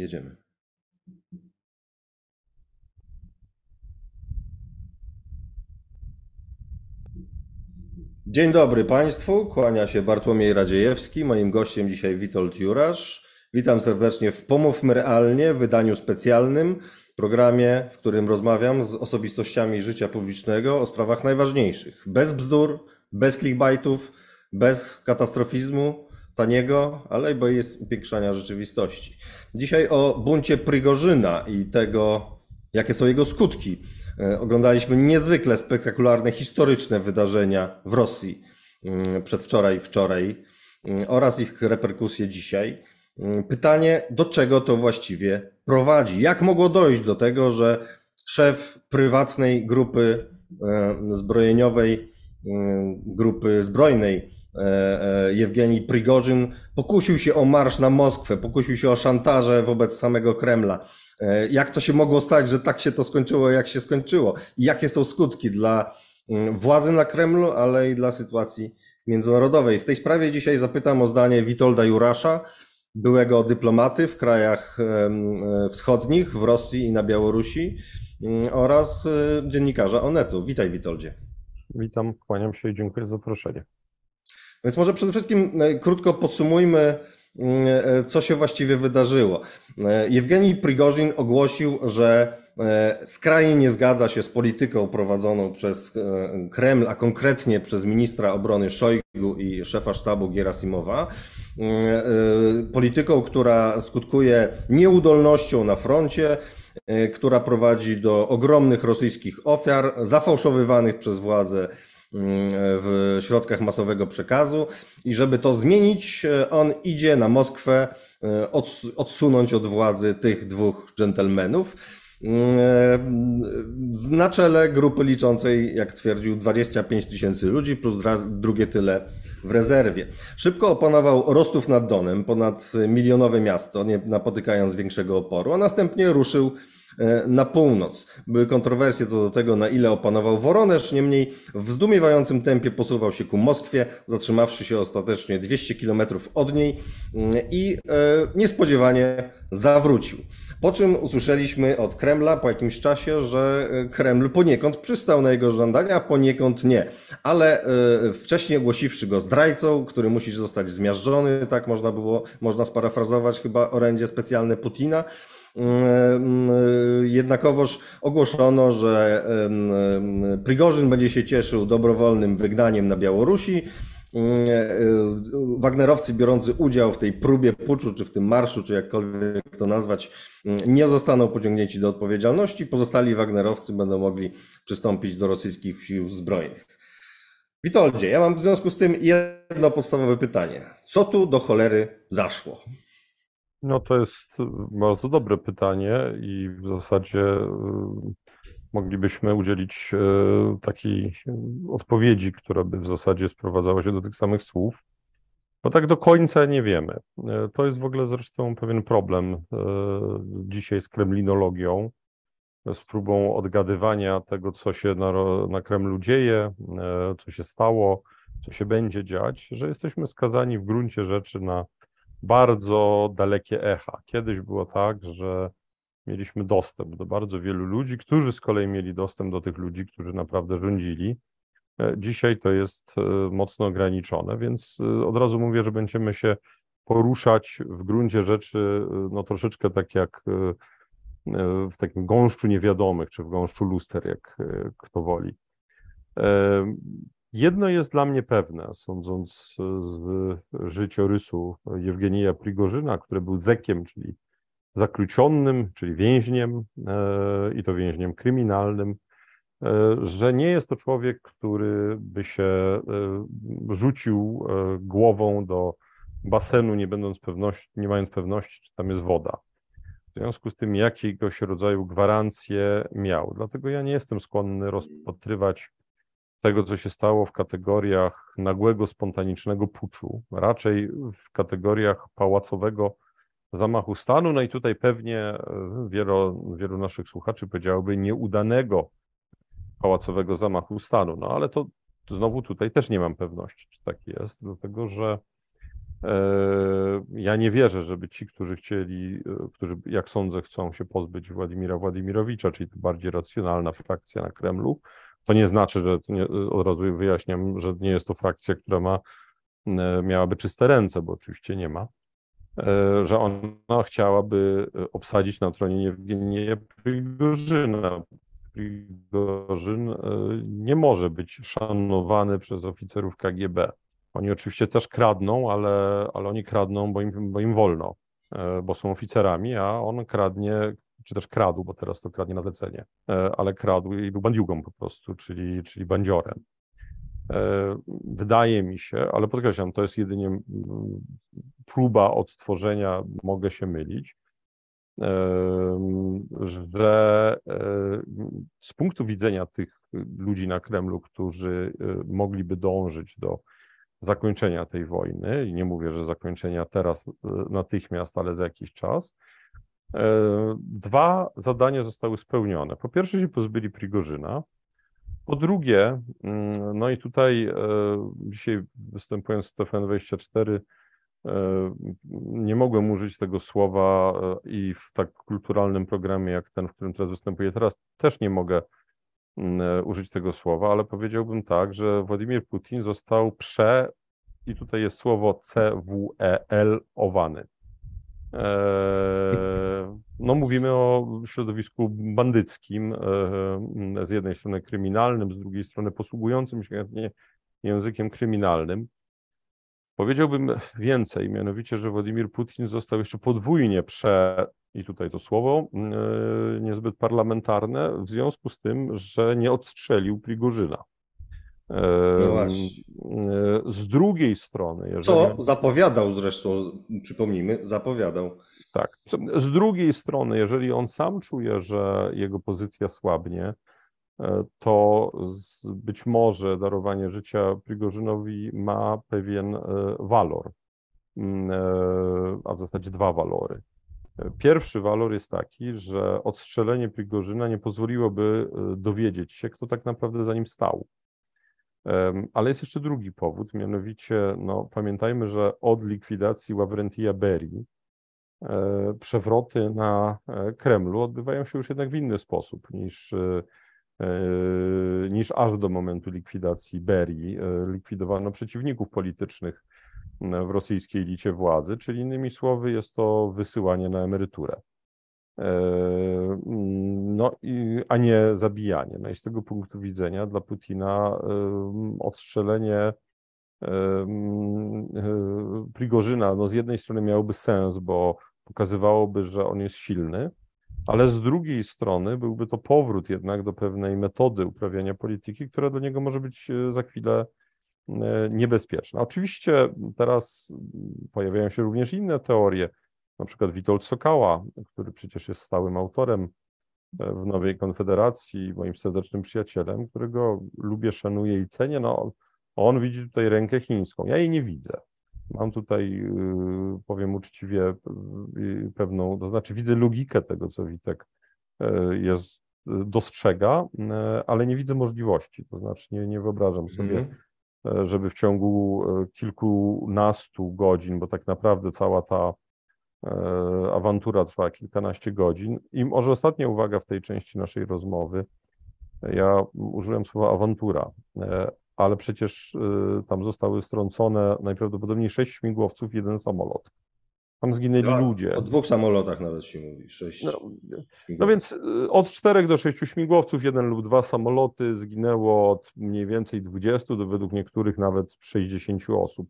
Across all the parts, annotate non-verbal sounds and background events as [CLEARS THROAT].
jedziemy. Dzień dobry Państwu, kłania się Bartłomiej Radziejewski, moim gościem dzisiaj Witold Jurasz. Witam serdecznie w Pomówmy Realnie, wydaniu specjalnym, programie, w którym rozmawiam z osobistościami życia publicznego o sprawach najważniejszych. Bez bzdur, bez clickbaitów, bez katastrofizmu taniego, ale bo jest upiększania rzeczywistości. Dzisiaj o buncie Prigorzyna i tego, jakie są jego skutki. E, Oglądaliśmy niezwykle spektakularne, historyczne wydarzenia w Rosji mm, przedwczoraj, wczoraj mm, oraz ich reperkusje dzisiaj. Mm, Pytanie, do czego to właściwie prowadzi? Jak mogło dojść do tego, że szef prywatnej grupy e, zbrojeniowej, grupy zbrojnej Jewgenij Prigorzyn pokusił się o marsz na Moskwę, pokusił się o szantaże wobec samego Kremla. E, Jak to się mogło stać, że tak się to skończyło, jak się skończyło? I jakie są skutki dla mm, władzy na Kremlu, ale i dla sytuacji międzynarodowej? W tej sprawie dzisiaj zapytam o zdanie Witolda Jurasza, byłego dyplomaty w krajach e, wschodnich, w Rosji i na Białorusi mm, oraz e, dziennikarza Onetu. Witaj Witoldzie. Witam, kłaniam się i dziękuję za zaproszenie. Więc może przede wszystkim e, krótko podsumujmy, mm, e, co się właściwie wydarzyło. E, Jewgenij Prigorzin ogłosił, że e, skrajnie nie zgadza się z polityką prowadzoną przez e, Kreml, a konkretnie przez ministra obrony Szojgu i szefa sztabu Gierasimowa. E, Polityką, która skutkuje nieudolnością na froncie, e, która prowadzi do ogromnych rosyjskich ofiar, zafałszowywanych przez władze w środkach masowego przekazu i żeby to zmienić, on idzie na Moskwę e, odsu- odsunąć od władzy tych dwóch dżentelmenów. E, Na czele grupy liczącej, jak twierdził, 25 tysięcy ludzi plus drugie tyle w rezerwie. Szybko opanował Rostów nad Donem, ponad milionowe miasto, nie napotykając większego oporu, a następnie ruszył e, na północ. Były kontrowersje co do tego, na ile opanował Woronesz, niemniej w zdumiewającym tempie posuwał się ku Moskwie, zatrzymawszy się ostatecznie 200 kilometrów od niej mm, i e, niespodziewanie zawrócił. Po czym usłyszeliśmy od Kremla po jakimś czasie, że e, Kreml poniekąd przystał na jego żądania, a poniekąd nie. Ale e, wcześniej ogłosiwszy go zdrajcą, który musi zostać zmiażdżony, tak można było, można sparafrazować chyba orędzie specjalne Putina, Jednakowoż ogłoszono, że Prigorzyn będzie się cieszył dobrowolnym wygnaniem na Białorusi. Mm, e, Wagnerowcy biorący udział w tej próbie puczu, czy w tym marszu, czy jakkolwiek to nazwać, mm, nie zostaną pociągnięci do odpowiedzialności. Pozostali Wagnerowcy będą mogli przystąpić do rosyjskich sił zbrojnych. Witoldzie, ja mam w związku z tym jedno podstawowe pytanie. Co tu do cholery zaszło? No to jest bardzo dobre pytanie i w zasadzie y, moglibyśmy udzielić y, takiej y, odpowiedzi, która by w zasadzie sprowadzała się do tych samych słów, bo tak do końca nie wiemy. Y, To jest w ogóle zresztą pewien problem y, dzisiaj z kremlinologią, z próbą odgadywania tego, co się na, na Kremlu dzieje, y, co się stało, co się będzie dziać, że jesteśmy skazani w gruncie rzeczy na bardzo dalekie echa. Kiedyś było tak, że mieliśmy dostęp do bardzo wielu ludzi, którzy z kolei mieli dostęp do tych ludzi, którzy naprawdę rządzili. E, Dzisiaj to jest e, mocno ograniczone, więc e, od razu mówię, że będziemy się poruszać w gruncie rzeczy no troszeczkę tak jak w takim gąszczu niewiadomych, czy w gąszczu luster, jak kto woli. E, Jedno jest dla mnie pewne, sądząc z życiorysu Jewgenija Prigorzyna, który był zekiem, czyli zakluczonym, czyli więźniem, e, i to więźniem kryminalnym, e, że nie jest to człowiek, który by się e, rzucił e, głową do basenu, nie będąc pewności, nie mając pewności, czy tam jest woda. W związku z tym jakiegoś rodzaju gwarancje miał. Dlatego ja nie jestem skłonny rozpatrywać tego, co się stało w kategoriach nagłego, spontanicznego puczu, raczej w kategoriach pałacowego zamachu stanu. No i tutaj pewnie e, wielu, wielu naszych słuchaczy powiedziałoby nieudanego pałacowego zamachu stanu. No ale to znowu tutaj też nie mam pewności, czy tak jest, dlatego że Ja nie wierzę, żeby ci, którzy chcieli, którzy, jak sądzę, chcą się pozbyć Władimira Władimirowicza, czyli to bardziej racjonalna frakcja na Kremlu, to nie znaczy, że nie, od razu wyjaśniam, że nie jest to frakcja, która ma, miałaby czyste ręce, bo oczywiście nie ma, że ona chciałaby obsadzić na tronie Jewgenię Prigorzyna. Prigorzyn nie może być szanowany przez oficerów KGB. Oni oczywiście też kradną, ale, ale oni kradną, bo im, bo im wolno, e, bo są oficerami, a on kradnie, czy też kradł, bo teraz to kradnie na zlecenie, e, ale kradł i był bandiugą po prostu, czyli, czyli bandziorem. E, wydaje mi się, ale podkreślam, to jest jedynie próba odtworzenia, mogę się mylić, że z punktu widzenia tych ludzi na Kremlu, którzy mogliby dążyć do zakończenia tej wojny, i nie mówię, że zakończenia teraz e, natychmiast, ale za jakiś czas, e, dwa zadania zostały spełnione. Po pierwsze się pozbyli Prigorzyna, po drugie, mm, no i tutaj e, dzisiaj występując w TFN24 nie mogłem użyć tego słowa i w tak kulturalnym programie jak ten, w którym teraz występuję teraz, też nie mogę Mm, e, użyć tego słowa, ale powiedziałbym tak, że Władimir Putin został prze, i tutaj jest słowo CWEL, owany. Eee, no mówimy o środowisku bandyckim, e, z jednej strony kryminalnym, z drugiej strony posługującym się językiem kryminalnym. Powiedziałbym więcej, mianowicie, że Władimir Putin został jeszcze podwójnie prze, i tutaj to słowo, yy, niezbyt parlamentarne, w związku z tym, że nie odstrzelił Prigorzyna. No yy, z drugiej strony, jeżeli... Co zapowiadał zresztą, przypomnijmy, zapowiadał. Tak. Z drugiej strony, jeżeli on sam czuje, że jego pozycja słabnie, yy, to być może darowanie życia Prigorzynowi ma pewien walor, a w zasadzie dwa walory. Pierwszy walor jest taki, że odstrzelenie Prigorzyna nie pozwoliłoby e, dowiedzieć się, kto tak naprawdę za nim stał. Ale jest jeszcze drugi powód, mianowicie no, pamiętajmy, że od likwidacji Ławrentia Berii e, przewroty na e, Kremlu odbywają się już jednak w inny sposób niż, niż aż do momentu likwidacji Berii. Likwidowano przeciwników politycznych w rosyjskiej elicie władzy, czyli innymi słowy jest to wysyłanie na emeryturę. E, no, a nie zabijanie. No i z tego punktu widzenia dla Putina odstrzelenie e, Prigorzyna no z jednej strony miałoby sens, bo pokazywałoby, że on jest silny, ale z drugiej strony byłby to powrót jednak do pewnej metody uprawiania polityki, która dla niego może być e, za chwilę niebezpieczne. Oczywiście teraz pojawiają się również inne teorie, na przykład Witold Sokała, który przecież jest stałym autorem e, w Nowej Konfederacji, moim serdecznym przyjacielem, którego lubię, szanuję i cenię. No, on widzi tutaj rękę chińską. Ja jej nie widzę. Mam tutaj, y, powiem uczciwie, y, pewną, to znaczy widzę logikę tego, co Witek e, jest, dostrzega, ale nie widzę możliwości. To znaczy nie, nie wyobrażam sobie mm -hmm E, żeby w ciągu e, kilkunastu godzin, bo tak naprawdę cała ta e, awantura trwa kilkanaście godzin. I może ostatnia uwaga w tej części naszej rozmowy. Ja użyłem słowa awantura, ale przecież tam zostały strącone najprawdopodobniej sześć śmigłowców, jeden samolot. Tam zginęli ja, ludzie. O dwóch samolotach nawet się mówi, sześć. No, no, więc od czterech do sześciu śmigłowców, jeden lub dwa samoloty zginęło od mniej więcej 20 do według niektórych nawet 60 osób.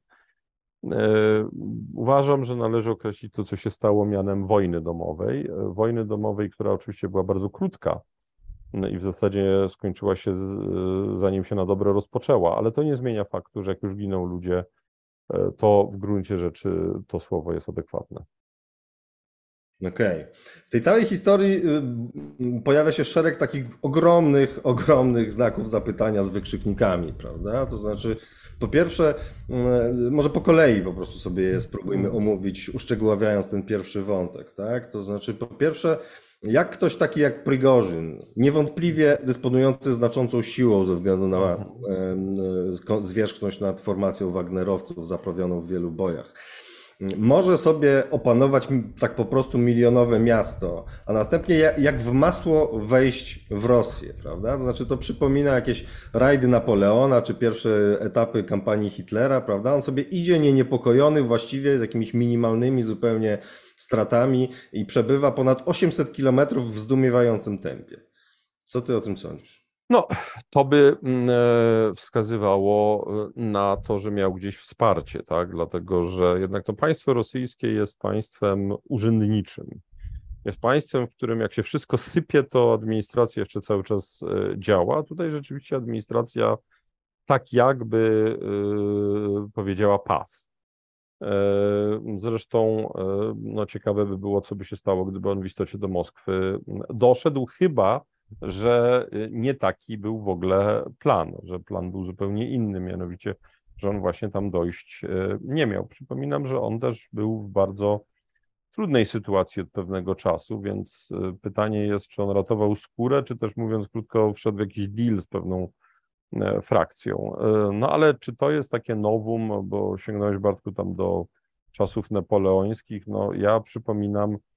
E, uważam, że należy określić to, co się stało mianem wojny domowej. E, wojny domowej, która oczywiście była bardzo krótka no i w zasadzie skończyła się zanim się na dobre rozpoczęła, ale to nie zmienia faktu, że jak już giną ludzie, E, to w gruncie rzeczy to słowo jest adekwatne. Okej. Okay. W tej całej historii y, pojawia się szereg takich ogromnych, ogromnych znaków zapytania z wykrzyknikami, prawda? To znaczy, po pierwsze, y, może po kolei po prostu sobie je spróbujmy omówić, uszczegóławiając ten pierwszy wątek, tak? To znaczy, po pierwsze, jak ktoś taki jak Prigorzyn, niewątpliwie dysponujący znaczącą siłą ze względu na mhm. zwierzchność nad formacją Wagnerowców zaprawioną w wielu bojach, może sobie opanować tak po prostu milionowe miasto, a następnie jak w masło wejść w Rosję, prawda? To znaczy to przypomina jakieś rajdy Napoleona, czy pierwsze etapy kampanii Hitlera, prawda? On sobie idzie nieniepokojony właściwie z jakimiś minimalnymi zupełnie stratami i przebywa ponad 800 kilometrów w zdumiewającym tempie. Co ty o tym sądzisz? No, to by mm, e, wskazywało e, na to, że miał gdzieś wsparcie, tak? Dlatego, że jednak to państwo rosyjskie jest państwem urzędniczym. Jest państwem, w którym jak się wszystko sypie, to administracja jeszcze cały czas e, działa. Tutaj rzeczywiście administracja tak jakby powiedziała pas. Zresztą no, ciekawe by było, co by się stało, gdyby on w istocie do Moskwy doszedł, chyba że y, nie taki był w ogóle plan, że plan był zupełnie inny, mianowicie, że on właśnie tam dojść y, nie miał. Przypominam, że on też był w bardzo trudnej sytuacji od pewnego czasu, więc y, pytanie jest, czy on ratował skórę, czy też mówiąc krótko, wszedł w jakiś deal z pewną e, frakcją. No ale czy to jest takie nowum, bo sięgnąłeś Bartku tam do czasów napoleońskich, no ja przypominam E,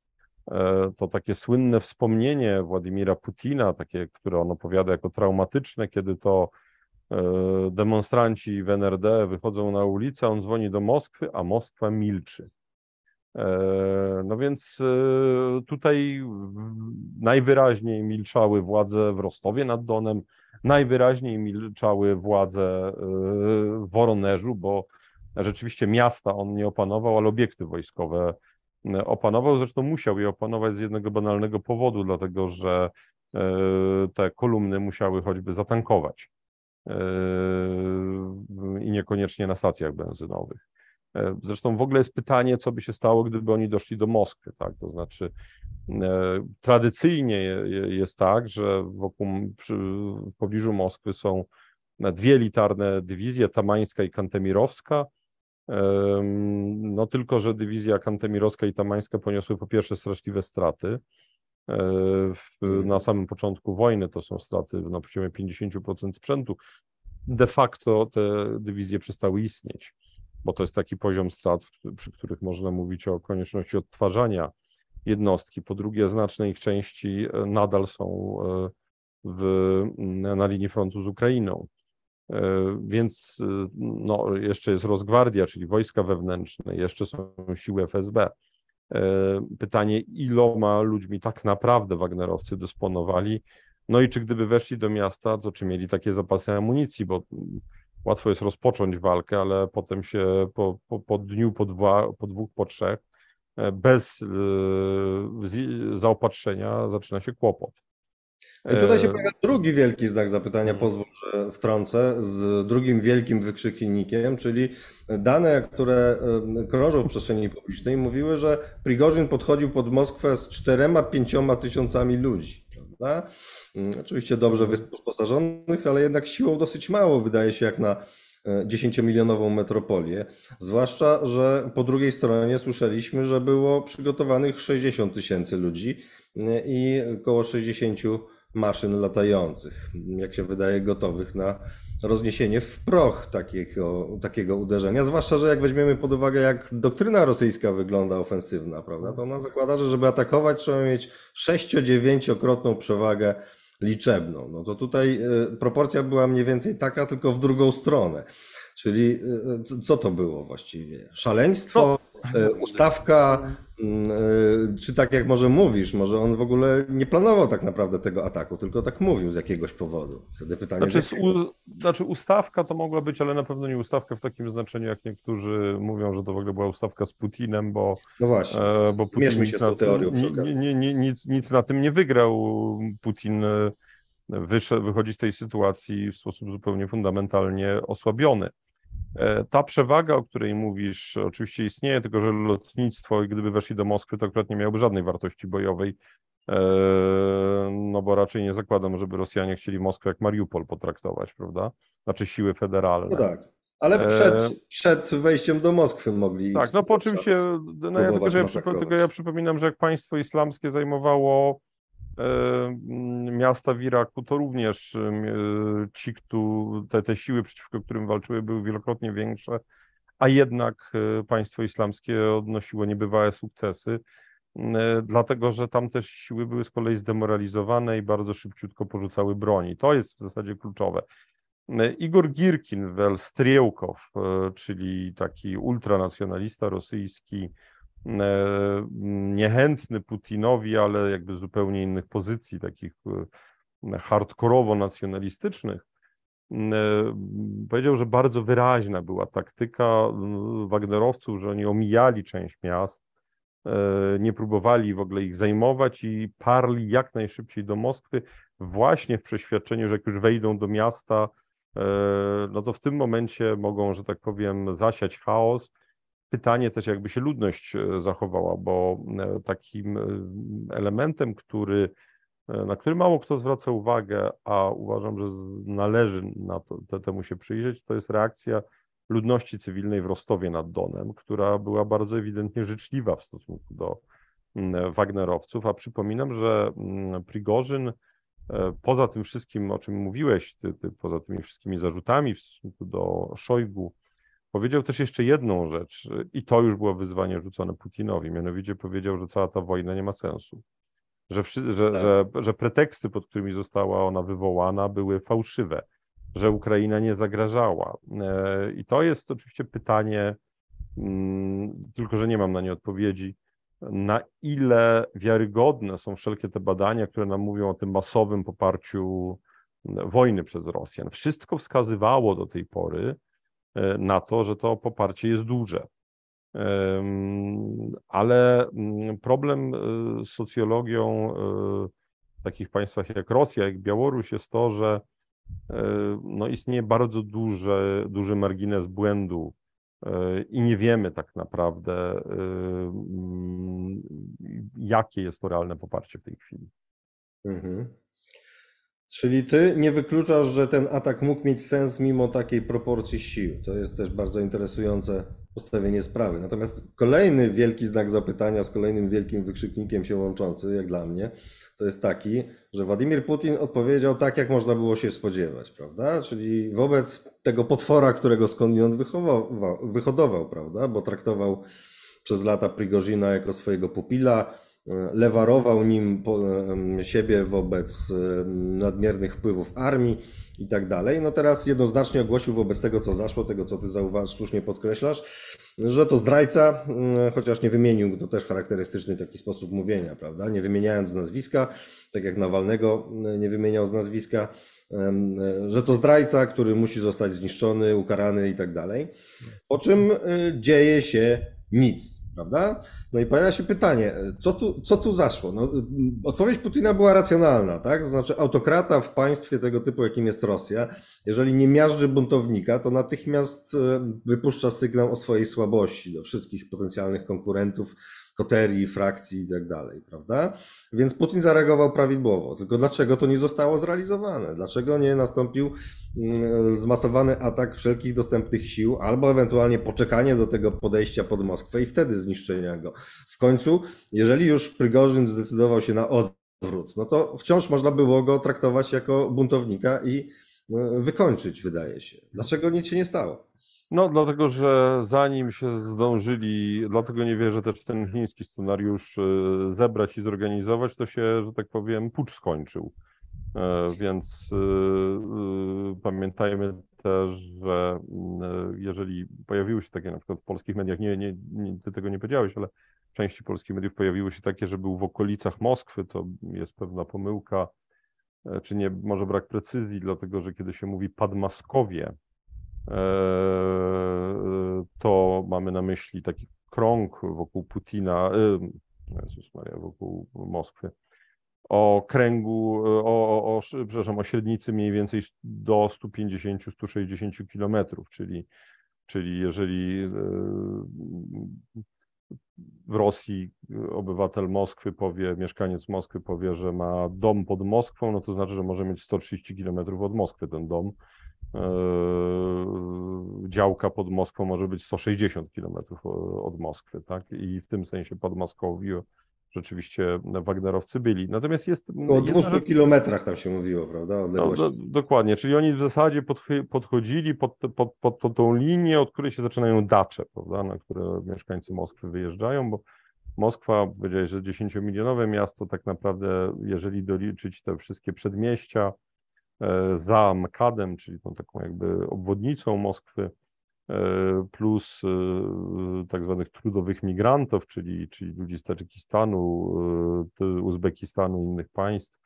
to takie słynne wspomnienie Władimira Putina, takie, które on opowiada jako traumatyczne, kiedy to e, demonstranci w NRD wychodzą na ulicę, on dzwoni do Moskwy, a Moskwa milczy. E, no więc tutaj najwyraźniej milczały władze w Rostowie nad Donem, najwyraźniej milczały władze w Woronerzu, bo rzeczywiście miasta on nie opanował, ale obiekty wojskowe opanował. Zresztą musiał je opanować z jednego banalnego powodu, dlatego że e, te kolumny musiały choćby zatankować e, i niekoniecznie na stacjach benzynowych. E, zresztą w ogóle jest pytanie, co by się stało, gdyby oni doszli do Moskwy, tak? To znaczy, tradycyjnie jest tak, że wokół, przy, w pobliżu Moskwy są dwie elitarne dywizje, tamańska i kantemirowska, no tylko, że dywizja kantemirowska i tamańska poniosły po pierwsze straszliwe straty. E, w, na samym początku wojny to są straty na poziomie 50% sprzętu. De facto te dywizje przestały istnieć, bo to jest taki poziom strat, przy których można mówić o konieczności odtwarzania jednostki. Po drugie, znaczne ich części e, nadal są e, w, na linii frontu z Ukrainą. E, więc e, no, jeszcze jest Rosgwardia, czyli wojska wewnętrzne, jeszcze są siły FSB. E, pytanie, iloma ludźmi tak naprawdę Wagnerowcy dysponowali, no i czy gdyby weszli do miasta, to czy mieli takie zapasy amunicji, bo łatwo jest rozpocząć walkę, ale potem się po, po, po dniu, po, dwa, po dwóch, po trzech, bez zaopatrzenia zaczyna się kłopot. I tutaj się pojawia drugi wielki znak zapytania, mm. pozwól, że wtrącę, z drugim wielkim wykrzyknikiem, czyli dane, które krążą w przestrzeni publicznej, mówiły, że Prigorzyn podchodził pod Moskwę z czterema, pięcioma tysiącami ludzi. Prawda? Mm, oczywiście dobrze wyposażonych, ale jednak siłą dosyć mało, wydaje się, jak na 10-milionową e, metropolię. Zwłaszcza, że po drugiej stronie słyszeliśmy, że było przygotowanych 60 tysięcy ludzi e, i około 60 maszyn latających, jak się wydaje, gotowych na rozniesienie w proch takiego, takiego uderzenia. Zwłaszcza, że jak weźmiemy pod uwagę, jak doktryna rosyjska wygląda ofensywna, prawda, to ona zakłada, że żeby atakować, trzeba mieć 6-9-krotną przewagę liczebną. No to tutaj y, proporcja była mniej więcej taka, tylko w drugą stronę. Czyli y, co to było właściwie? Szaleństwo? E, ustawka, e, czy tak jak może mówisz, może on w ogóle nie planował tak naprawdę tego ataku, tylko tak mówił z jakiegoś powodu. Wtedy pytanie. Znaczy, u, znaczy ustawka to mogła być, ale na pewno nie ustawka w takim znaczeniu, jak niektórzy mówią, że to w ogóle była ustawka z Putinem, bo. No właśnie. E, bo Putin z tą teorią. Nic, nic na tym nie wygrał. Putin wyszedł, wychodzi z tej sytuacji w sposób zupełnie fundamentalnie osłabiony. E, ta przewaga, o której mówisz, oczywiście istnieje, tylko że lotnictwo, gdyby weszli do Moskwy, to akurat nie miałoby żadnej wartości bojowej, e, no bo raczej nie zakładam, żeby Rosjanie chcieli Moskwę jak Mariupol potraktować, prawda? Znaczy siły federalne. No tak. Ale przed, e... przed wejściem do Moskwy mogli. Tak, no po czym się. No ja tylko, ja, tylko ja przypominam, że jak państwo islamskie zajmowało miasta w Iraku, to również e, ci, kto, te, te siły, przeciwko którym walczyły, były wielokrotnie większe, a jednak państwo islamskie odnosiło niebywałe sukcesy, dlatego że tam też siły były z kolei zdemoralizowane i bardzo szybciutko porzucały broni. To jest w zasadzie kluczowe. Igor Girkin, wel Striełkow, czyli taki ultranacjonalista rosyjski, niechętny Putinowi, ale jakby zupełnie innych pozycji, takich hardkorowo nacjonalistycznych, powiedział, że bardzo wyraźna była taktyka Wagnerowców, że oni omijali część miast, nie próbowali w ogóle ich zajmować i parli jak najszybciej do Moskwy, właśnie w przeświadczeniu, że jak już wejdą do miasta, no to w tym momencie mogą, że tak powiem, zasiać chaos. Pytanie też, jakby się ludność zachowała, bo takim elementem, który E, na który mało kto zwraca uwagę, a uważam, że należy na to, te, temu się przyjrzeć, to jest reakcja ludności cywilnej w Rostowie nad Donem, która była bardzo ewidentnie życzliwa w stosunku do Wagnerowców, a przypominam, że Prigorzyn e, poza tym wszystkim, o czym mówiłeś, ty, ty, poza tymi wszystkimi zarzutami w stosunku do Szojgu, powiedział też jeszcze jedną rzecz i to już było wyzwanie rzucone Putinowi, mianowicie powiedział, że cała ta wojna nie ma sensu że, że, tak. że, że preteksty, pod którymi została ona wywołana, były fałszywe, że Ukraina nie zagrażała. E, I to jest oczywiście pytanie, mm, tylko że nie mam na nie odpowiedzi, na ile wiarygodne są wszelkie te badania, które nam mówią o tym masowym poparciu wojny przez Rosjan. Wszystko wskazywało do tej pory na to, że to poparcie jest duże. Ale mm, problem y, z socjologią y, w takich państwach jak Rosja, jak Białoruś jest to, że no istnieje bardzo duży, duży margines błędu i nie wiemy tak naprawdę, mm, jakie jest to realne poparcie w tej chwili. Mhm. Czyli ty nie wykluczasz, że ten atak mógł mieć sens mimo takiej proporcji sił. To jest też bardzo interesujące postawienie sprawy. Natomiast kolejny wielki znak zapytania z kolejnym wielkim wykrzyknikiem się łączący, jak dla mnie, to jest taki, że Władimir Putin odpowiedział tak, jak można było się spodziewać, prawda? Czyli wobec tego potwora, którego skądinąd wychował, wyhodował, prawda? Bo traktował przez lata Prigozina jako swojego pupila, lewarował nim siebie wobec nadmiernych wpływów armii i tak dalej. No teraz jednoznacznie ogłosił wobec tego, co zaszło, tego, co ty zauważ, słusznie podkreślasz, że to zdrajca, chociaż nie wymienił, to też charakterystyczny taki sposób mówienia, prawda? Nie wymieniając nazwiska, tak jak Nawalnego nie wymieniał z nazwiska, że to zdrajca, który musi zostać zniszczony, ukarany i tak dalej. Po czym dzieje się nic prawda? No i pojawia się pytanie, co tu, co tu zaszło? No, odpowiedź Putina była racjonalna, tak? To znaczy autokrata w państwie tego typu, jakim jest Rosja, jeżeli nie miażdży buntownika, to natychmiast e, wypuszcza sygnał o swojej słabości do wszystkich potencjalnych konkurentów, koterii, frakcji i tak dalej, prawda? Więc Putin zareagował prawidłowo. Tylko dlaczego to nie zostało zrealizowane? Dlaczego nie nastąpił mm, zmasowany atak wszelkich dostępnych sił, albo ewentualnie poczekanie do tego podejścia pod Moskwę i wtedy zniszczenia go? W końcu, jeżeli już Prygorzyn zdecydował się na odwrót, no to wciąż można było go traktować jako buntownika i no, wykończyć, wydaje się. Dlaczego nic się nie stało? No, dlatego, że zanim się zdążyli, dlatego nie wierzę też ten chiński scenariusz e, zebrać i zorganizować, to się, że tak powiem, pucz skończył. E, więc e, pamiętajmy też, że jeżeli pojawiły się takie na przykład w polskich mediach, nie, nie, nie, ty tego nie powiedziałeś, ale w części polskich mediów pojawiły się takie, że był w okolicach Moskwy, to jest pewna pomyłka, czy nie, może brak precyzji, dlatego że kiedy się mówi Padmaskowie, to mamy na myśli taki krąg wokół Putina, e, Jezus Maria, wokół Moskwy, o kręgu, o, o, o, przepraszam, o średnicy mniej więcej do 150-160 kilometrów, czyli, czyli jeżeli e, w Rosji obywatel Moskwy powie, mieszkaniec Moskwy powie, że ma dom pod Moskwą, no to znaczy, że może mieć 130 kilometrów od Moskwy ten dom. Eee, działka pod Moskwą może być 160 km od Moskwy, tak? I w tym sensie Podmoskowiu rzeczywiście Wagnerowcy byli. Natomiast jest. Około 200 kilometrach tam się mówiło, prawda? No, do, dokładnie, czyli oni w zasadzie podchodzili pod, pod, pod, pod tą linię, od której się zaczynają dacze, prawda, na które mieszkańcy Moskwy wyjeżdżają, bo Moskwa, powiedziałeś, że 10-milionowe miasto, tak naprawdę, jeżeli doliczyć te wszystkie przedmieścia za Mkadem, czyli tą taką jakby obwodnicą Moskwy, e, plus e, tak zwanych trudowych migrantów, czyli, czyli ludzi z Tadżykistanu, Uzbekistanu i innych państw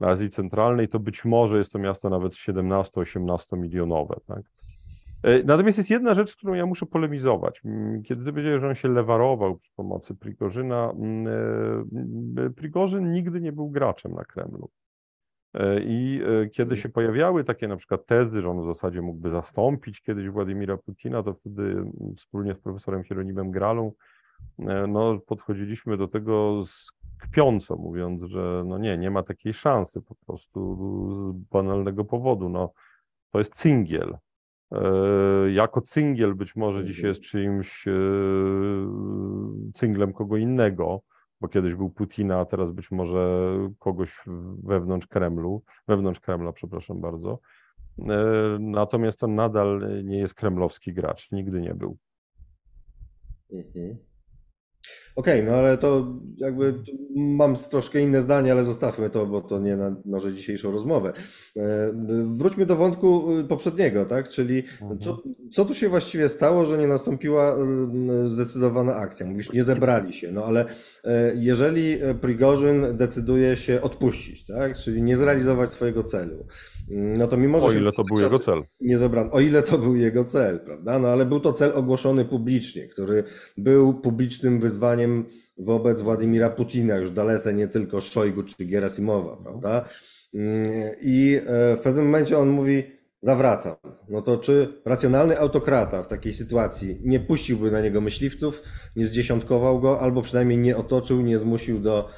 Azji Centralnej, to być może jest to miasto nawet 17-18 milionowe. Tak? E, natomiast jest jedna rzecz, z którą ja muszę polemizować. Mm, kiedy ty że on się lewarował przy pomocy Prigorzyna, mm, e, Prigorzyn nigdy nie był graczem na Kremlu. E, I kiedy mhm. się pojawiały takie na przykład tezy, że on w zasadzie mógłby zastąpić kiedyś Władimira Putina, to wtedy mm, wspólnie z profesorem Hieronimem Gralą no, podchodziliśmy do tego z kpiąco, mówiąc, że no nie, nie ma takiej szansy po prostu z banalnego powodu. No, to jest cyngiel. E, jako cyngiel być może mhm. dzisiaj jest czyimś e, cynglem kogo innego, bo kiedyś był Putina, a teraz być może kogoś wewnątrz Kremlu, wewnątrz Kremla, przepraszam bardzo. E, natomiast on nadal nie jest kremlowski gracz, nigdy nie był. Mhm. Okej, okay, no ale to jakby mam troszkę inne zdanie, ale zostawmy to, bo to nie na może dzisiejszą rozmowę. E, wróćmy do wątku y, poprzedniego, tak? Czyli mhm. co, co tu się właściwie stało, że nie nastąpiła y, zdecydowana akcja? Mówisz, nie zebrali się, no ale e, jeżeli Prigorzyn decyduje się odpuścić, tak? Czyli nie zrealizować swojego celu, no to mimo, że. O ile to był jego cel. Nie zebrano, o ile to był jego cel, prawda? No ale był to cel ogłoszony publicznie, który był publicznym wyzwaniem wobec Władimira Putina, już dalece nie tylko Szojgu czy Gerasimowa, prawda? Mm, I e, w pewnym momencie on mówi: Zawracam. No to czy racjonalny autokrata w takiej sytuacji nie puściłby na niego myśliwców, nie zdziesiątkował go, albo przynajmniej nie otoczył, nie zmusił do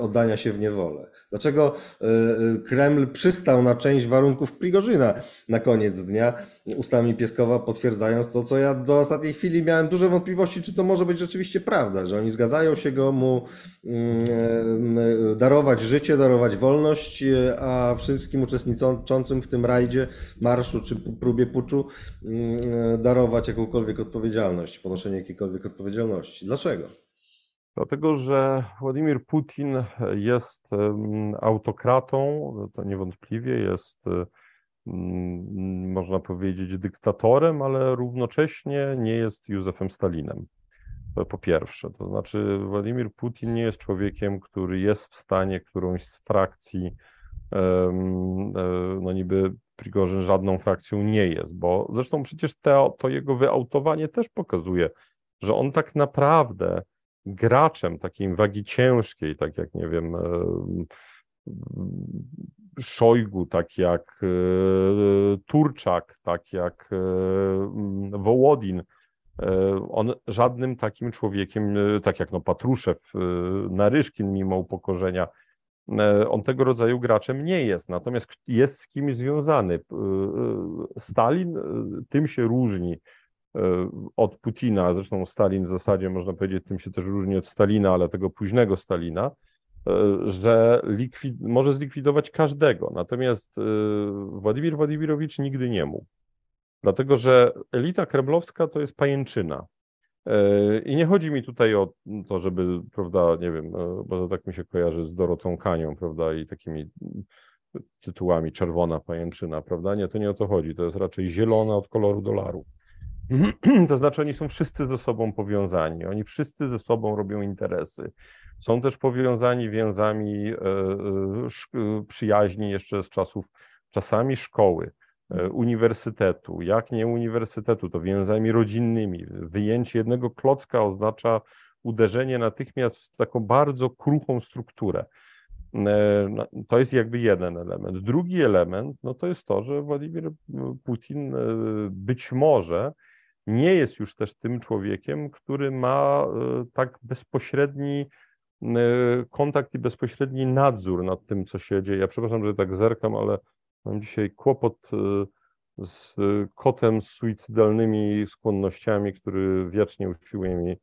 oddania się w niewolę? Dlaczego e, e, Kreml przystał na część warunków Prigorzyna na koniec dnia, ustami Pieskowa potwierdzając to, co ja do ostatniej chwili miałem duże wątpliwości, czy to może być rzeczywiście prawda, że oni zgadzają się go mu mm, darować życie, darować wolność, a wszystkim uczestniczącym w tym rajdzie, marszu czy próbie puczu mm, darować jakąkolwiek odpowiedzialność, ponoszenie jakiejkolwiek odpowiedzialności. Dlaczego? Dlatego, że Władimir Putin jest autokratą, to niewątpliwie jest, można powiedzieć, dyktatorem, ale równocześnie nie jest Józefem Stalinem. To po pierwsze. To znaczy, Władimir Putin nie jest człowiekiem, który jest w stanie którąś z frakcji, e, no niby Prigorzyn żadną frakcją nie jest, bo zresztą przecież to, to jego wyautowanie też pokazuje, że on tak naprawdę graczem takiej wagi ciężkiej, tak jak nie wiem, e, Szojgu, tak jak e, Turczak, tak jak e, Wołodin, on żadnym takim człowiekiem, tak jak no Patruszew, Naryszkin mimo upokorzenia, on tego rodzaju graczem nie jest, natomiast jest z kimś związany. Stalin tym się różni od Putina, zresztą Stalin w zasadzie można powiedzieć, tym się też różni od Stalina, ale tego późnego Stalina, e, że likwid, może zlikwidować każdego. Natomiast e, Władimir Władimirowicz nigdy nie mógł. Dlatego, że elita kremlowska to jest pajęczyna. I nie chodzi mi tutaj o to, żeby, prawda, nie wiem, bo to tak mi się kojarzy z Dorotą Kanią, prawda, i takimi tytułami czerwona pajęczyna, prawda? Nie, to nie o to chodzi. To jest raczej zielona od koloru dolarów. [CLEARS THROAT] To znaczy, oni są wszyscy ze sobą powiązani, oni wszyscy ze sobą robią interesy. Są też powiązani więzami e, e, przyjaźni jeszcze z czasów, czasami szkoły, e, uniwersytetu. Jak nie uniwersytetu, to więzami rodzinnymi. Wyjęcie jednego klocka oznacza uderzenie natychmiast w taką bardzo kruchą strukturę. No, to jest jakby jeden element. Drugi element, no to jest to, że Władimir Putin być może nie jest już też tym człowiekiem, który ma e, tak bezpośredni e, kontakt i bezpośredni nadzór nad tym, co się dzieje. Ja przepraszam, że tak zerkam, ale mam dzisiaj kłopot e, z kotem z suicydalnymi skłonnościami, który wiecznie usiłuje mi